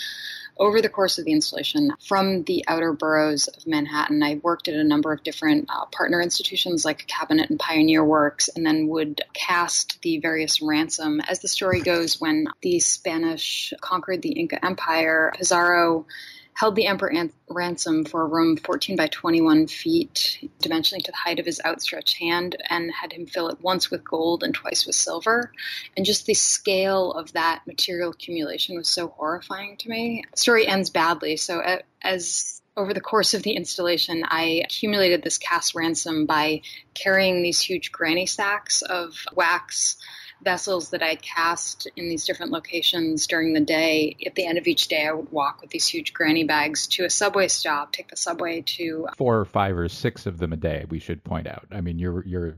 over the course of the installation from the outer boroughs of Manhattan. I worked at a number of different uh, partner institutions like Cabinet and Pioneer Works, and then would cast the various ransom. As the story goes, when the Spanish conquered the Inca Empire, Pizarro held the emperor an- ransom for a room 14 by 21 feet, dimensionally to the height of his outstretched hand, and had him fill it once with gold and twice with silver. And just the scale of that material accumulation was so horrifying to me. The story ends badly. So, as over the course of the installation, I accumulated this cast ransom by carrying these huge granny sacks of wax vessels that I cast in these different locations during the day. At the end of each day, I would walk with these huge granny bags to a subway stop, take the subway to four or five or six of them a day. We should point out. I mean, you're you're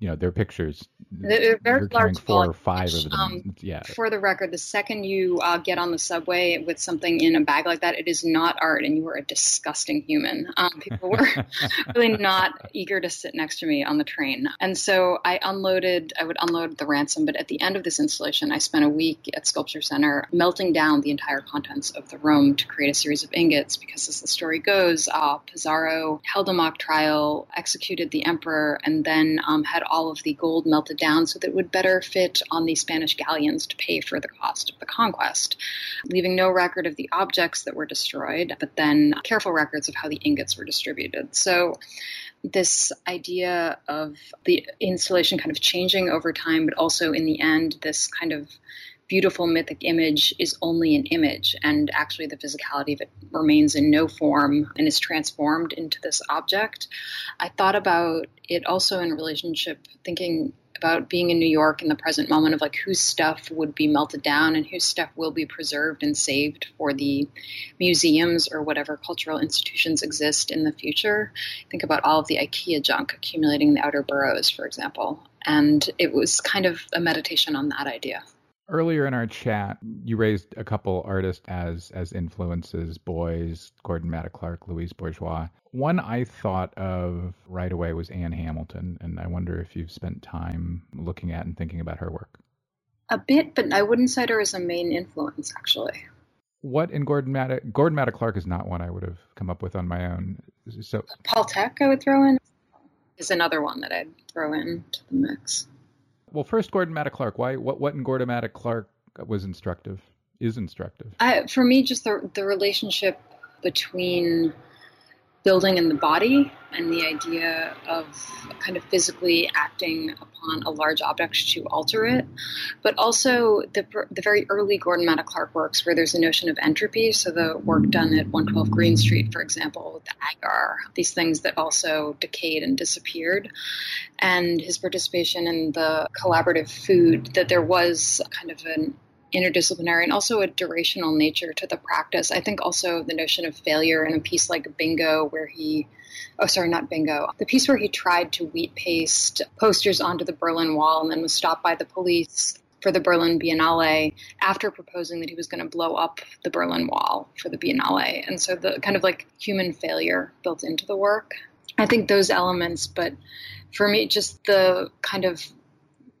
you know their pictures. They're very You're large. four or five of them. Um, yeah. For the record, the second you uh, get on the subway with something in a bag like that, it is not art, and you are a disgusting human. Um, people were <laughs> really not eager to sit next to me on the train, and so I unloaded. I would unload the ransom, but at the end of this installation, I spent a week at Sculpture Center melting down the entire contents of the room to create a series of ingots. Because as the story goes, uh, Pizarro held a mock trial, executed the emperor, and then um, had all of the gold melted down so that it would better fit on the Spanish galleons to pay for the cost of the conquest, leaving no record of the objects that were destroyed, but then careful records of how the ingots were distributed. So this idea of the installation kind of changing over time, but also in the end, this kind of beautiful mythic image is only an image, and actually the physicality of it remains in no form and is transformed into this object. I thought about it also in relationship, thinking about being in New York in the present moment of like whose stuff would be melted down and whose stuff will be preserved and saved for the museums or whatever cultural institutions exist in the future. Think about all of the IKEA junk accumulating in the outer boroughs, for example. And it was kind of a meditation on that idea. Earlier in our chat, you raised a couple artists as as influences: Beuys, Gordon Matta Clark, Louise Bourgeois. One I thought of right away was Ann Hamilton, and I wonder if you've spent time looking at and thinking about her work. A bit, but I wouldn't cite her as a main influence, actually. What in Gordon Matta Gordon Matta Clark is not one I would have come up with on my own. So Paul Thek, I would throw in, is another one that I'd throw into the mix. Well, first Gordon Matta Clark. Why? What? What in Gordon Matta Clark was instructive? Is instructive? I, for me, just the the relationship between building in the body and the idea of kind of physically acting upon a large object to alter it, but also the, the very early Gordon Matta Clark works where there's a notion of entropy. So the work done at 112 Green Street, for example, with the agar, these things that also decayed and disappeared, and his participation in the collaborative food, that there was kind of an interdisciplinary and also a durational nature to the practice. I think also the notion of failure in a piece like Bingo, where he, oh, sorry, not Bingo, the piece where he tried to wheat paste posters onto the Berlin Wall and then was stopped by the police for the Berlin Biennale after proposing that he was going to blow up the Berlin Wall for the Biennale. And so the kind of like human failure built into the work. I think those elements, but for me, just the kind of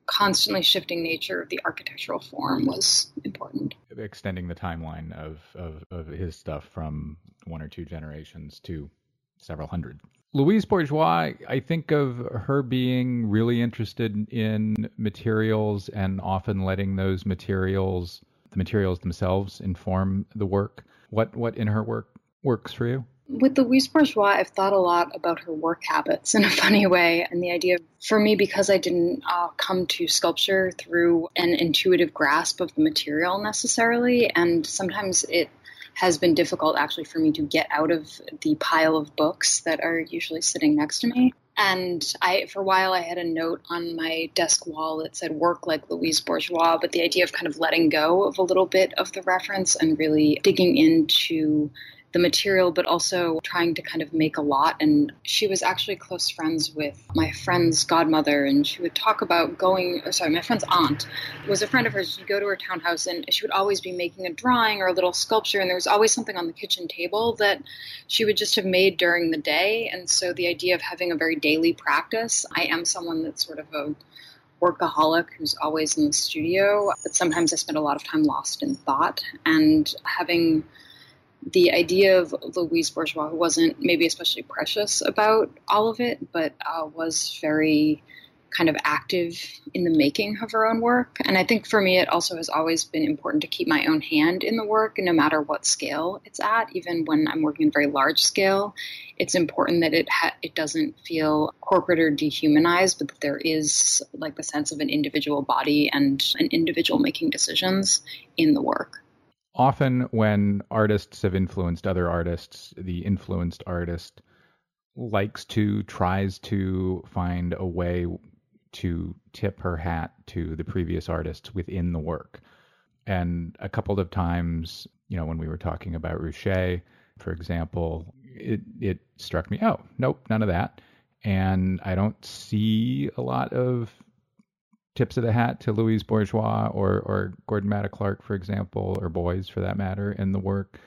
constantly shifting nature of the architectural form was important. Extending the timeline of, of, of his stuff from one or two generations to several hundred. Louise Bourgeois, I think of her being really interested in materials and often letting those materials, the materials themselves, inform the work. What what in her work works for you? With Louise Bourgeois, I've thought a lot about her work habits in a <laughs> funny way. And the idea, for me, because I didn't uh, come to sculpture through an intuitive grasp of the material necessarily, and sometimes it has been difficult actually for me to get out of the pile of books that are usually sitting next to me. And I, for a while, I had a note on my desk wall that said "work like Louise Bourgeois," but the idea of kind of letting go of a little bit of the reference and really digging into the material, but also trying to kind of make a lot. And she was actually close friends with my friend's godmother, and she would talk about going. Oh, sorry, my friend's aunt was a friend of hers. She'd go to her townhouse, and she would always be making a drawing or a little sculpture, and there was always something on the kitchen table that she would just have made during the day. And so the idea of having a very daily practice, I am someone that's sort of a workaholic who's always in the studio, but sometimes I spend a lot of time lost in thought and having the idea of Louise Bourgeois, wasn't maybe especially precious about all of it, but uh, was very kind of active in the making of her own work. And I think for me, it also has always been important to keep my own hand in the work, no matter what scale it's at. Even when I'm working in very large scale, it's important that it ha- it doesn't feel corporate or dehumanized, but that there is like the sense of an individual body and an individual making decisions in the work often when artists have influenced other artists, the influenced artist likes to, tries to find a way to tip her hat to the previous artists within the work. And a couple of times, you know, when we were talking about Ruscha, for example, it, it struck me, oh, nope, none of that. And I don't see a lot of tips of the hat to Louise Bourgeois or or Gordon Matta Clark, for example, or Beuys for that matter, in the work.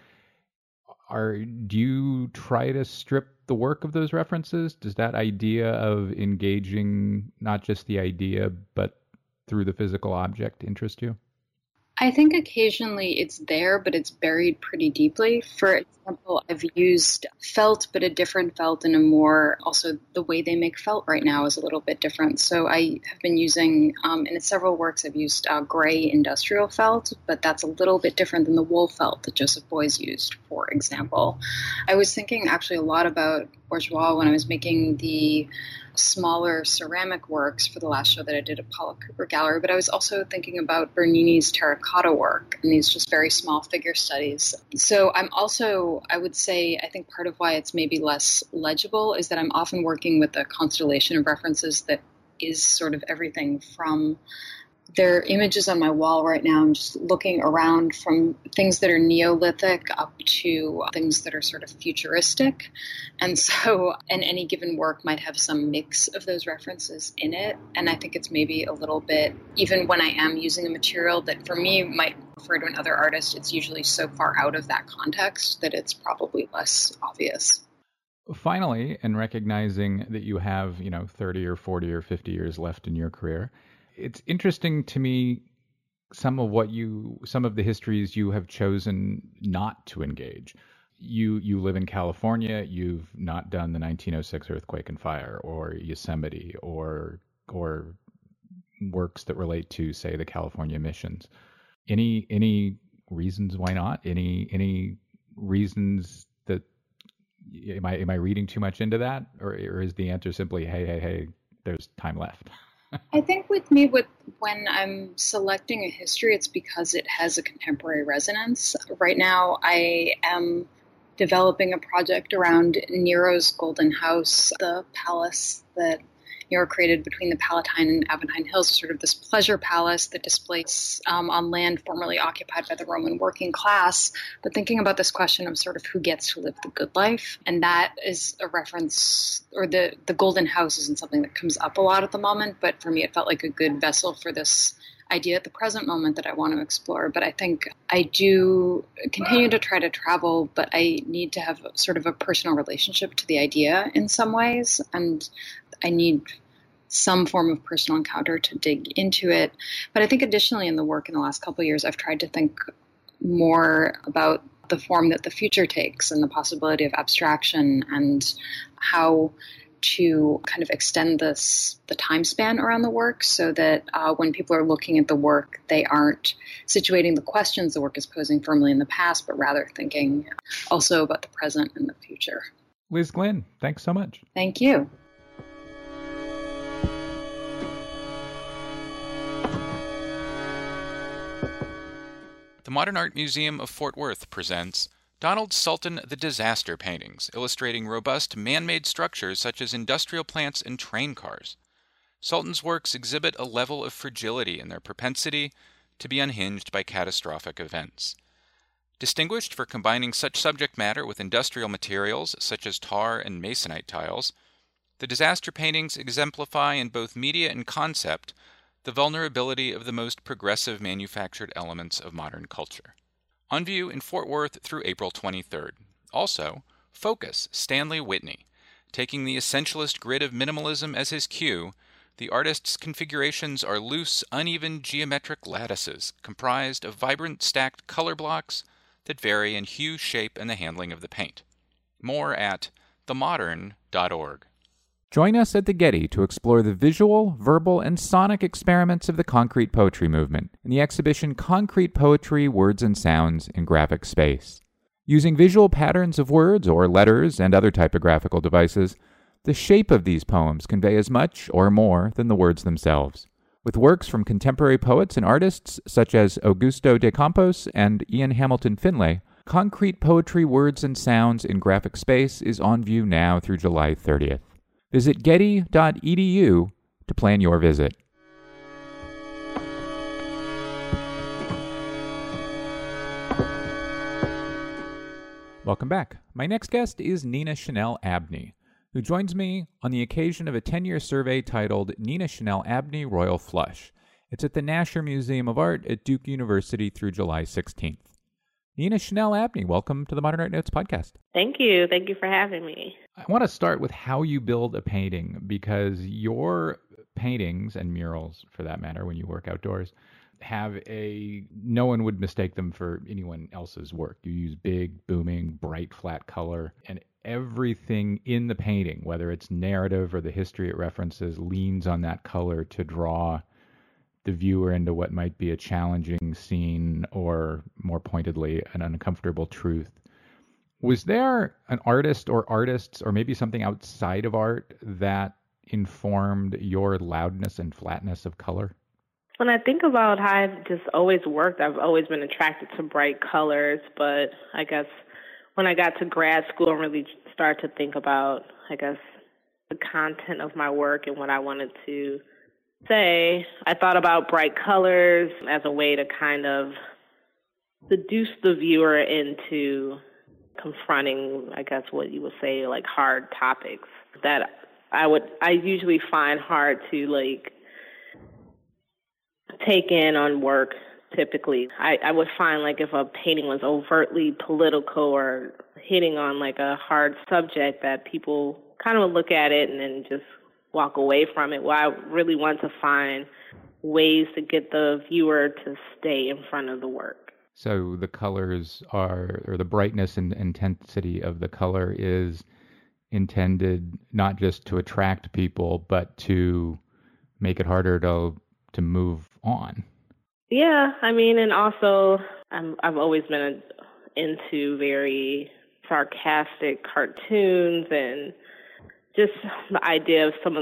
Are do you try to strip the work of those references? Does that idea of engaging not just the idea but through the physical object interest you? I think occasionally it's there, but it's buried pretty deeply. For example, I've used felt, but a different felt and a more, also the way they make felt right now is a little bit different. So I have been using, um, in several works, I've used uh, gray industrial felt, but that's a little bit different than the wool felt that Joseph Beuys used, for example. I was thinking actually a lot about Bourgeois when I was making the smaller ceramic works for the last show that I did at Paula Cooper Gallery, but I was also thinking about Bernini's terracotta work and these just very small figure studies. So I'm also, I would say, I think part of why it's maybe less legible is that I'm often working with a constellation of references that is sort of everything from there are images on my wall right now. I'm just looking around from things that are Neolithic up to things that are sort of futuristic. And so, <laughs> and any given work might have some mix of those references in it. And I think it's maybe a little bit, even when I am using a material that for me might refer to another artist, it's usually so far out of that context that it's probably less obvious. Finally, and recognizing that you have, you know, 30 or 40 or 50 years left in your career, it's interesting to me some of what you some of the histories you have chosen not to engage. You you live in California you've not done the 1906 earthquake and fire or Yosemite or or works that relate to say the California missions. Any any reasons why not? Any any reasons that am I am I reading too much into that? Or, or is the answer simply hey hey hey there's time left <laughs> I think with me, with when I'm selecting a history, it's because it has a contemporary resonance. Right now, I am developing a project around Nero's Golden House, the palace that York created between the Palatine and Aventine Hills sort of this pleasure palace that displays um, on land formerly occupied by the Roman working class. But thinking about this question of sort of who gets to live the good life, and that is a reference, or the the Golden House isn't something that comes up a lot at the moment. But for me, it felt like a good vessel for this idea at the present moment that I want to explore. But I think I do continue to try to travel, but I need to have sort of a personal relationship to the idea in some ways. And I need some form of personal encounter to dig into it. But I think additionally in the work in the last couple years, I've tried to think more about the form that the future takes and the possibility of abstraction and how to kind of extend this the time span around the work so that uh, when people are looking at the work they aren't situating the questions the work is posing firmly in the past but rather thinking also about the present and the future. Liz Glynn, thanks so much. Thank you. The modern art museum of fort worth presents Donald Sultan The Disaster Paintings, illustrating robust man made structures such as industrial plants and train cars. Sultan's works exhibit a level of fragility in their propensity to be unhinged by catastrophic events. Distinguished for combining such subject matter with industrial materials such as tar and masonite tiles, the disaster paintings exemplify in both media and concept the vulnerability of the most progressive manufactured elements of modern culture. On view in Fort Worth through April 23rd. Also, Focus, Stanley Whitney. Taking the essentialist grid of minimalism as his cue, the artist's configurations are loose, uneven geometric lattices comprised of vibrant stacked color blocks that vary in hue, shape, and the handling of the paint. More at themodern.org. Join us at the Getty to explore the visual, verbal, and sonic experiments of the concrete poetry movement in the exhibition Concrete Poetry Words and Sounds in Graphic Space. Using visual patterns of words or letters and other typographical devices, the shape of these poems convey as much or more than the words themselves. With works from contemporary poets and artists such as Augusto de Campos and Ian Hamilton Finlay, Concrete Poetry Words and Sounds in Graphic Space is on view now through July 30th. Visit getty.edu to plan your visit. Welcome back. My next guest is Nina Chanel Abney, who joins me on the occasion of a 10 year survey titled Nina Chanel Abney Royal Flush. It's at the Nasher Museum of Art at Duke University through July 16th. Nina Chanel Abney, welcome to the Modern Art Notes podcast. Thank you. Thank you for having me. I want to start with how you build a painting because your paintings and murals, for that matter, when you work outdoors, have a no one would mistake them for anyone else's work. You use big, booming, bright, flat color, and everything in the painting, whether it's narrative or the history it references, leans on that color to draw the viewer into what might be a challenging scene or more pointedly an uncomfortable truth. Was there an artist or artists or maybe something outside of art that informed your loudness and flatness of color? When i think about how i've just always worked i've always been attracted to bright colors but i guess when i got to grad school and really started to think about i guess the content of my work and what i wanted to say, I thought about bright colors as a way to kind of seduce the viewer into confronting, I guess, what you would say, like hard topics that I would, I usually find hard to like take in on work typically. I, I would find like if a painting was overtly political or hitting on like a hard subject that people kind of would look at it and then just walk away from it. Well, I really want to find ways to get the viewer to stay in front of the work. So the colors are, or the brightness and intensity of the color is intended not just to attract people, but to make it harder to to move on. Yeah, I mean, and also I'm, I've always been into very sarcastic cartoons and just the idea of some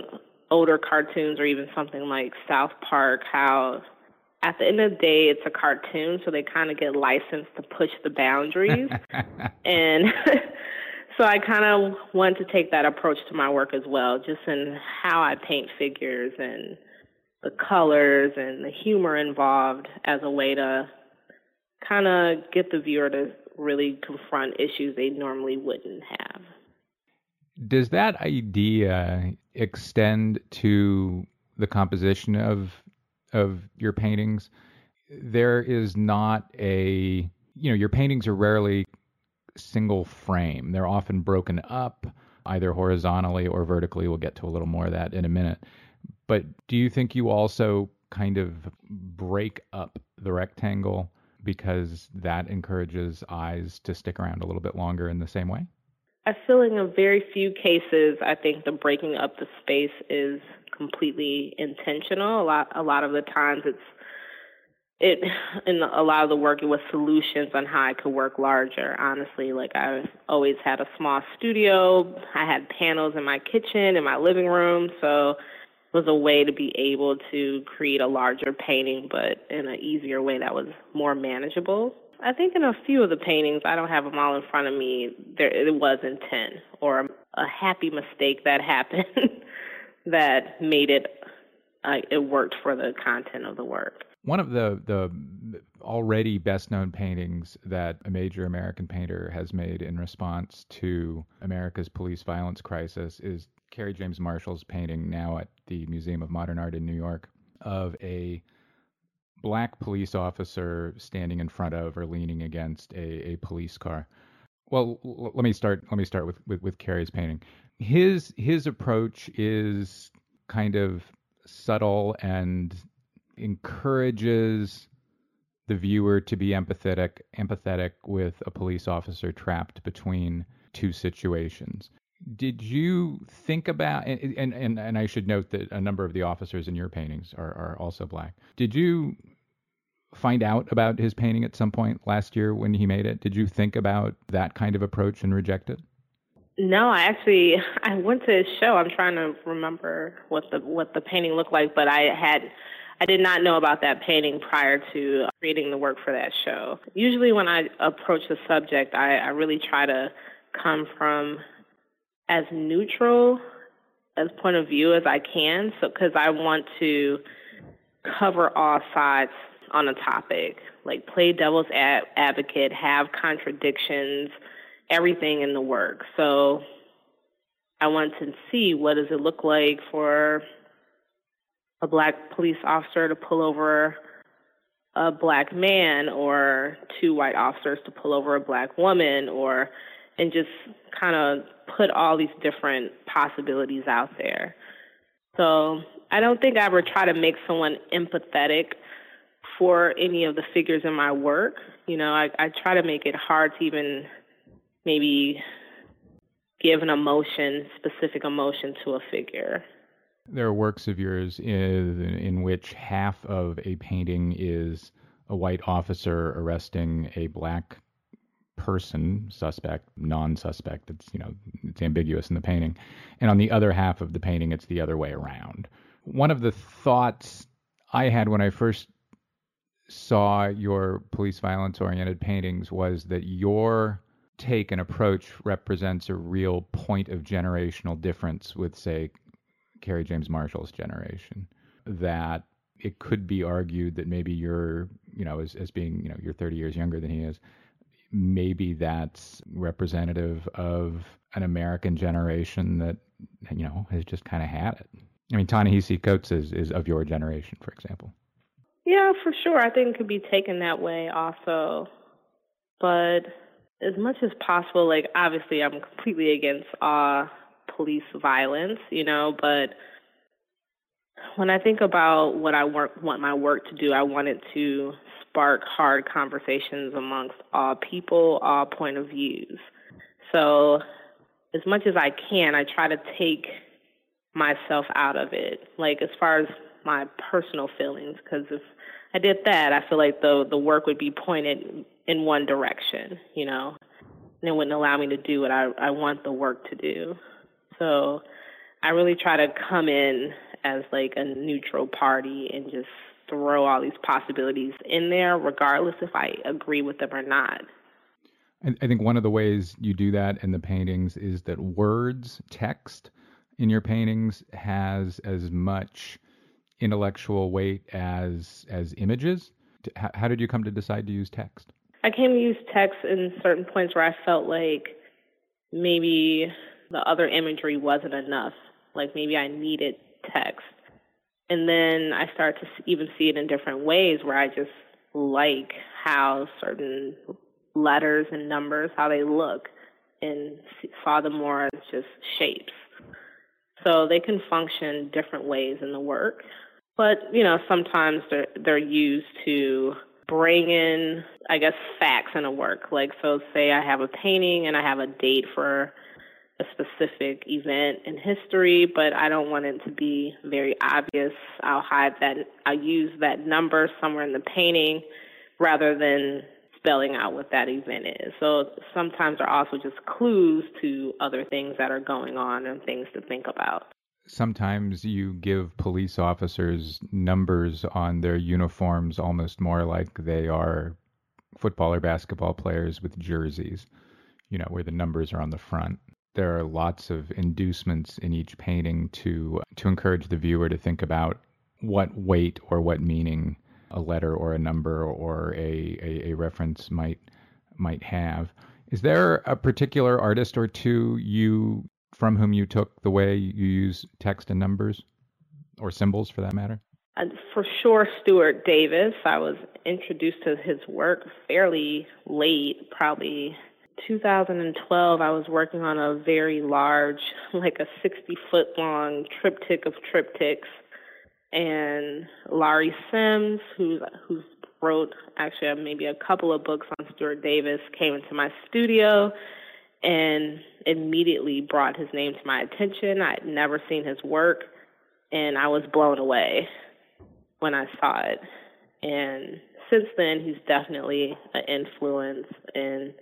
older cartoons or even something like South Park, how at the end of the day it's a cartoon, so they kind of get licensed to push the boundaries. <laughs> and <laughs> So I kind of want to take that approach to my work as well, just in how I paint figures and the colors and the humor involved as a way to kind of get the viewer to really confront issues they normally wouldn't have. Does that idea extend to the composition of of your paintings? There is not a you know your paintings are rarely single frame. They're often broken up either horizontally or vertically. We'll get to a little more of that in a minute. But do you think you also kind of break up the rectangle because that encourages eyes to stick around a little bit longer in the same way? I feel in a very few cases, I think the breaking up the space is completely intentional. A lot, a lot of the times, it's it in a lot of the work it was solutions on how I could work larger. Honestly, like I always had a small studio. I had panels in my kitchen, in my living room, so it was a way to be able to create a larger painting, but in an easier way that was more manageable. I think in a few of the paintings, I don't have them all in front of me. There, it was intent or a happy mistake that <laughs> happened that made it. Uh, it worked for the content of the work. One of the the already best known paintings that a major American painter has made in response to America's police violence crisis is Kerry James Marshall's painting now at the Museum of Modern Art in New York of a black police officer standing in front of or leaning against a, a police car. Well, l- let me start. Let me start with, with with Kerry's painting. His his approach is kind of subtle and encourages the viewer to be empathetic empathetic with a police officer trapped between two situations. Did you think about and, and and I should note that a number of the officers in your paintings are are also black. Did you find out about his painting at some point last year when he made it? Did you think about that kind of approach and reject it? No, I actually I went to his show. I'm trying to remember what the what the painting looked like, but I had I did not know about that painting prior to creating the work for that show. Usually, when I approach the subject, I, I really try to come from as neutral as point of view as I can, so because I want to cover all sides on a topic, like play devil's ad- advocate, have contradictions, everything in the work. So I want to see what does it look like for a black police officer to pull over a black man or two white officers to pull over a black woman or and just kind of put all these different possibilities out there. So I don't think I ever try to make someone empathetic for any of the figures in my work. You know, I, I try to make it hard to even maybe give an emotion, specific emotion to a figure there are works of yours in, in which half of a painting is a white officer arresting a black person, suspect, non-suspect. It's you know it's ambiguous in the painting, and on the other half of the painting, it's the other way around. One of the thoughts I had when I first saw your police violence oriented paintings was that your take and approach represents a real point of generational difference with, say, Kerry James Marshall's generation. That it could be argued that maybe you're, you know, as, as being, you know, you're 30 years younger than he is, maybe that's representative of an American generation that, you know, has just kind of had it. I mean, Ta-Nehisi Coates is, is of your generation, for example. Yeah, for sure. I think it could be taken that way also. But as much as possible, like, obviously, I'm completely against uh, police violence, you know, but when I think about what I work, want my work to do, I want it to spark hard conversations amongst all people, all point of views. So, as much as I can, I try to take myself out of it, like as far as my personal feelings, because if I did that, I feel like the the work would be pointed in one direction, you know, and it wouldn't allow me to do what I I want the work to do. So I really try to come in as like a neutral party and just throw all these possibilities in there, regardless if I agree with them or not. I think one of the ways you do that in the paintings is that words, text in your paintings has as much intellectual weight as as images. How did you come to decide to use text? I came to use text in certain points where I felt like maybe the other imagery wasn't enough. Like maybe I needed text. And then I start to even see it in different ways where I just like how certain letters and numbers, how they look, and saw them more as just shapes. So they can function different ways in the work. But, you know, sometimes they're, they're used to bring in, I guess, facts in a work. Like, so say I have a painting and I have a date for a specific event in history, but I don't want it to be very obvious. I'll hide that, I'll use that number somewhere in the painting rather than spelling out what that event is. So sometimes they're also just clues to other things that are going on and things to think about. Sometimes you give police officers numbers on their uniforms almost more like they are football or basketball players with jerseys, you know, where the numbers are on the front there are lots of inducements in each painting to to encourage the viewer to think about what weight or what meaning a letter or a number or a, a, a reference might might have. Is there a particular artist or two you from whom you took the way you use text and numbers or symbols for that matter? For sure, Stuart Davis. I was introduced to his work fairly late, probably 2012, I was working on a very large, like a 60 foot long triptych of triptychs. And Lowery Sims, who's, who's wrote actually maybe a couple of books on Stuart Davis, came into my studio and immediately brought his name to my attention. I had never seen his work, and I was blown away when I saw it. And since then, he's definitely an influence in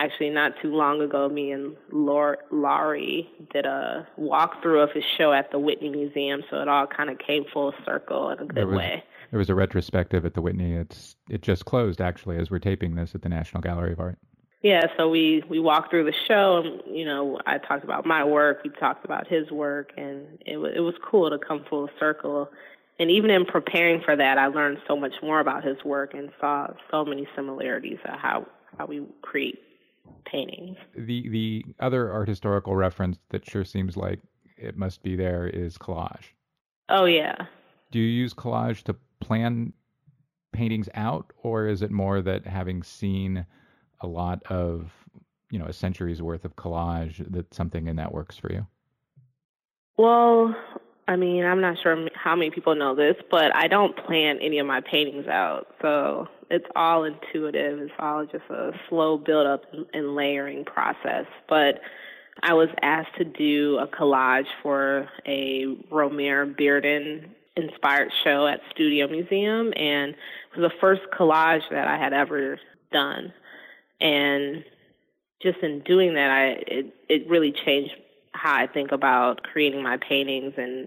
actually not too long ago, me and Lowery did a walkthrough of his show at the Whitney Museum, so it all kind of came full circle in a good there was, way. There was a retrospective at the Whitney. It's it just closed actually as we're taping this at the National Gallery of Art. Yeah, so we we walked through the show, and you know, I talked about my work, we talked about his work, and it was it was cool to come full circle. And even in preparing for that, I learned so much more about his work and saw so many similarities of how how we create paintings. The the other art historical reference that sure seems like it must be there is collage. Oh yeah. Do you use collage to plan paintings out, or is it more that having seen a lot of you know a century's worth of collage that something in that works for you? Well, I mean, I'm not sure how many people know this, but I don't plan any of my paintings out. So it's all intuitive. It's all just a slow build up and layering process. But I was asked to do a collage for a Romare Bearden inspired show at Studio Museum, and it was the first collage that I had ever done. And just in doing that, I it it really changed how I think about creating my paintings and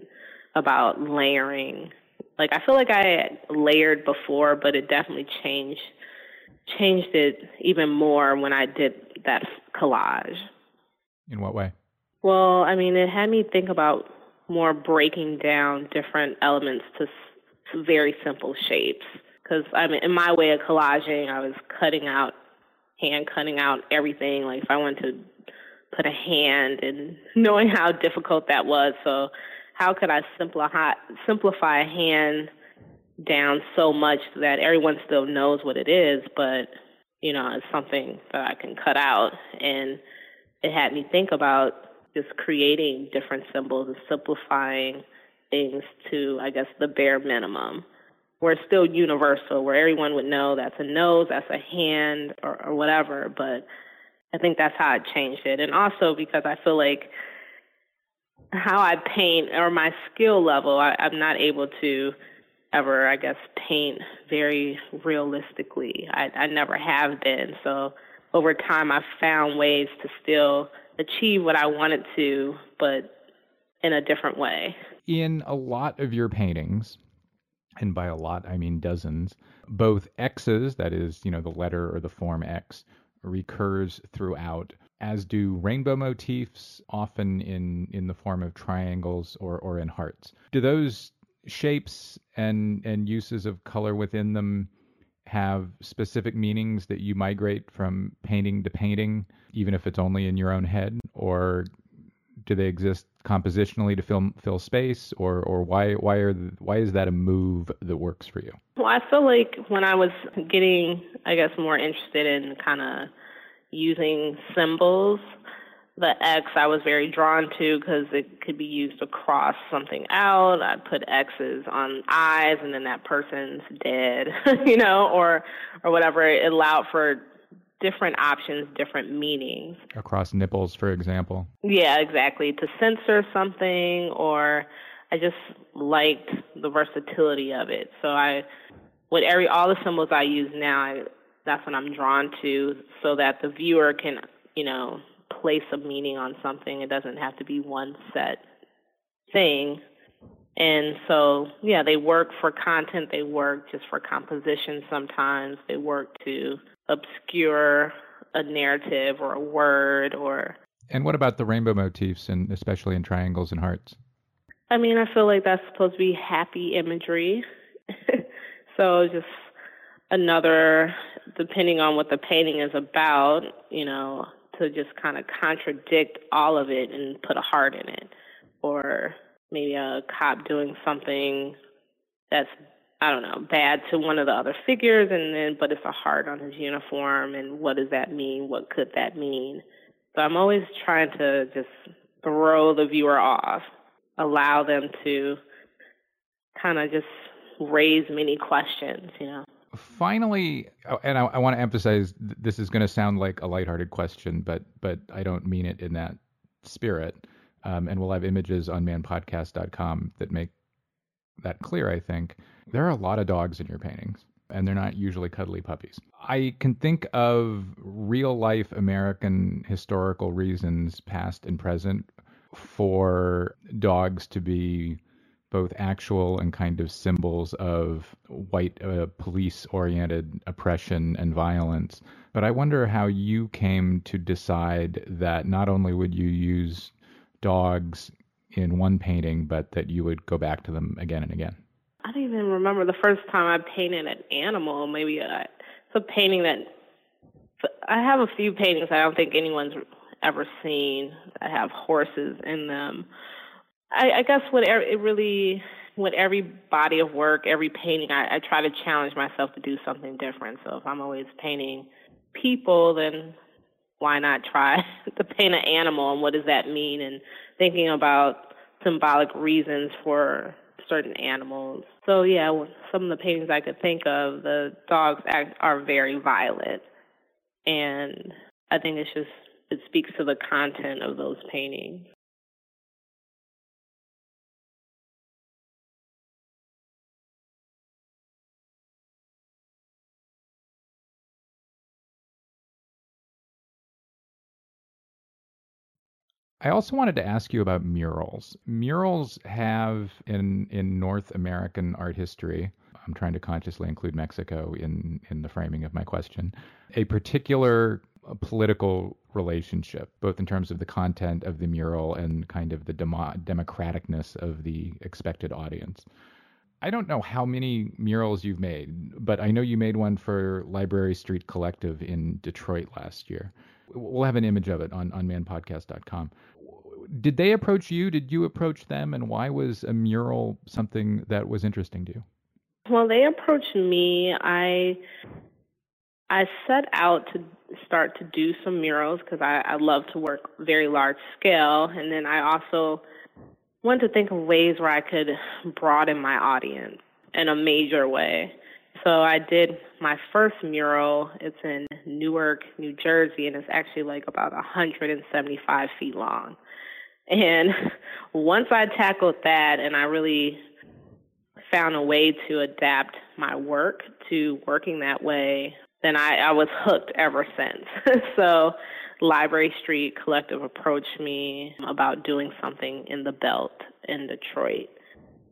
about layering. Like I feel like I layered before, but it definitely changed changed it even more when I did that collage. In what way? Well, I mean, it had me think about more breaking down different elements to very simple shapes. Because I mean, in my way of collaging, I was cutting out, hand cutting out everything. Like if I wanted to put a hand, and <laughs> knowing how difficult that was, so how could I simplify simplify a hand down so much that everyone still knows what it is, but you know, it's something that I can cut out. And it had me think about just creating different symbols and simplifying things to, I guess, the bare minimum. Where it's still universal, where everyone would know that's a nose, that's a hand, or, or whatever. But I think that's how I changed it. And also because I feel like how I paint or my skill level, I, I'm not able to ever, I guess, paint very realistically. I, I never have been. So over time, I've found ways to still achieve what I wanted to, but in a different way. In a lot of your paintings, and by a lot I mean dozens, both X's, that is, you know, the letter or the form X, recurs throughout, as do rainbow motifs, often in, in the form of triangles or, or in hearts. Do those shapes and, and uses of color within them have specific meanings that you migrate from painting to painting, even if it's only in your own head? Or do they exist compositionally to fill fill space, or or why why are why is that a move that works for you? Well, I feel like when I was getting, I guess, more interested in kind of using symbols, the X I was very drawn to because it could be used to cross something out. I'd put X's on eyes, and then that person's dead, <laughs> you know, or or whatever. It allowed for different options, different meanings. Across nipples, for example. Yeah, exactly. To censor something, or I just liked the versatility of it. So I, with every all the symbols I use now, I, that's what I'm drawn to, so that the viewer can, you know, place a meaning on something. It doesn't have to be one set thing. And so, yeah, they work for content. They work just for composition sometimes. They work to obscure a narrative or a word or. And what about the rainbow motifs, and especially in triangles and hearts? I mean, I feel like that's supposed to be happy imagery. <laughs> so just another, depending on what the painting is about, you know, to just kind of contradict all of it and put a heart in it. Or maybe a cop doing something that's I don't know, bad to one of the other figures and then but it's a heart on his uniform and what does that mean? What could that mean? So I'm always trying to just throw the viewer off, allow them to kind of just raise many questions, you know. Finally, oh, and I, I want to emphasize this is going to sound like a lighthearted question, but but I don't mean it in that spirit. Um, and we'll have images on manpodcast.com that make that clear, I think. There are a lot of dogs in your paintings, and they're not usually cuddly puppies. I can think of real life American historical reasons, past and present, for dogs to be both actual and kind of symbols of white uh, police oriented oppression and violence. But I wonder how you came to decide that not only would you use dogs in one painting, but that you would go back to them again and again? I don't even remember the first time I painted an animal. Maybe a, it's a painting that I have a few paintings I don't think anyone's ever seen that have horses in them. I, I guess what it really, with every body of work, every painting, I, I try to challenge myself to do something different. So if I'm always painting people, then why not try <laughs> to paint an animal and what does that mean? And thinking about symbolic reasons for certain animals. So yeah, some of the paintings I could think of, the dogs act, are very violent, and I think it's just it speaks to the content of those paintings. I also wanted to ask you about murals. Murals have in in North American art history, I'm trying to consciously include Mexico in in the framing of my question, a particular political relationship, both in terms of the content of the mural and kind of the demo- democraticness of the expected audience. I don't know how many murals you've made, but I know you made one for Library Street Collective in Detroit last year. We'll have an image of it on, on manpodcast.com did they approach you? Did you approach them? And why was a mural something that was interesting to you? Well, they approached me. I I set out to start to do some murals because I, I love to work very large scale, and then I also wanted to think of ways where I could broaden my audience in a major way. So I did my first mural. It's in Newark, New Jersey, and it's actually like about 175 feet long. And once I tackled that and I really found a way to adapt my work to working that way, then I, I was hooked ever since. <laughs> so Library Street Collective approached me about doing something in the belt in Detroit.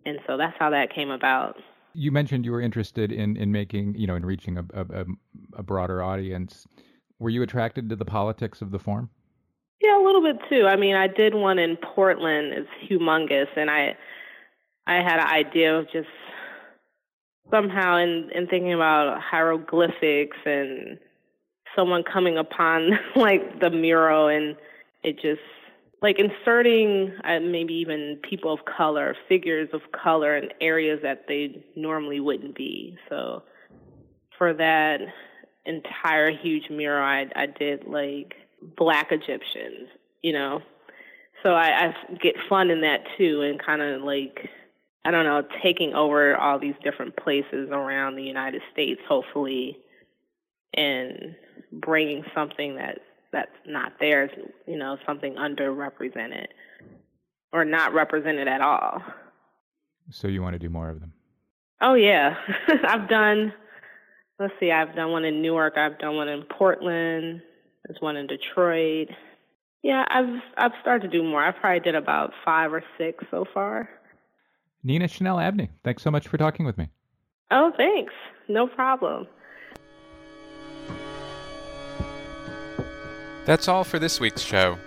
And so that's how that came about. You mentioned you were interested in, in making, you know, in reaching a, a, a broader audience Were you attracted to the politics of the form? Yeah, a little bit too. I mean, I did one in Portland. It's humongous, and I I had an idea of just somehow in in thinking about hieroglyphics and someone coming upon <laughs> like the mural and it just like inserting uh, maybe even people of color, figures of color in areas that they normally wouldn't be. So for that entire huge mural, I, I did like black Egyptians, you know. So I, I get fun in that too, and kind of like I don't know, taking over all these different places around the United States, hopefully, and bringing something that that's not there, you know, something underrepresented or not represented at all. So you want to do more of them? Oh yeah, <laughs> I've done. Let's see, I've done one in Newark. I've done one in Portland. There's one in Detroit. Yeah, I've I've started to do more. I probably did about five or six so far. Nina Chanel Abney, thanks so much for talking with me. Oh, thanks. No problem. That's all for this week's show.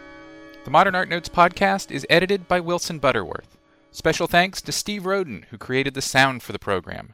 The Modern Art Notes podcast is edited by Wilson Butterworth. Special thanks to Steve Roden, who created the sound for the program.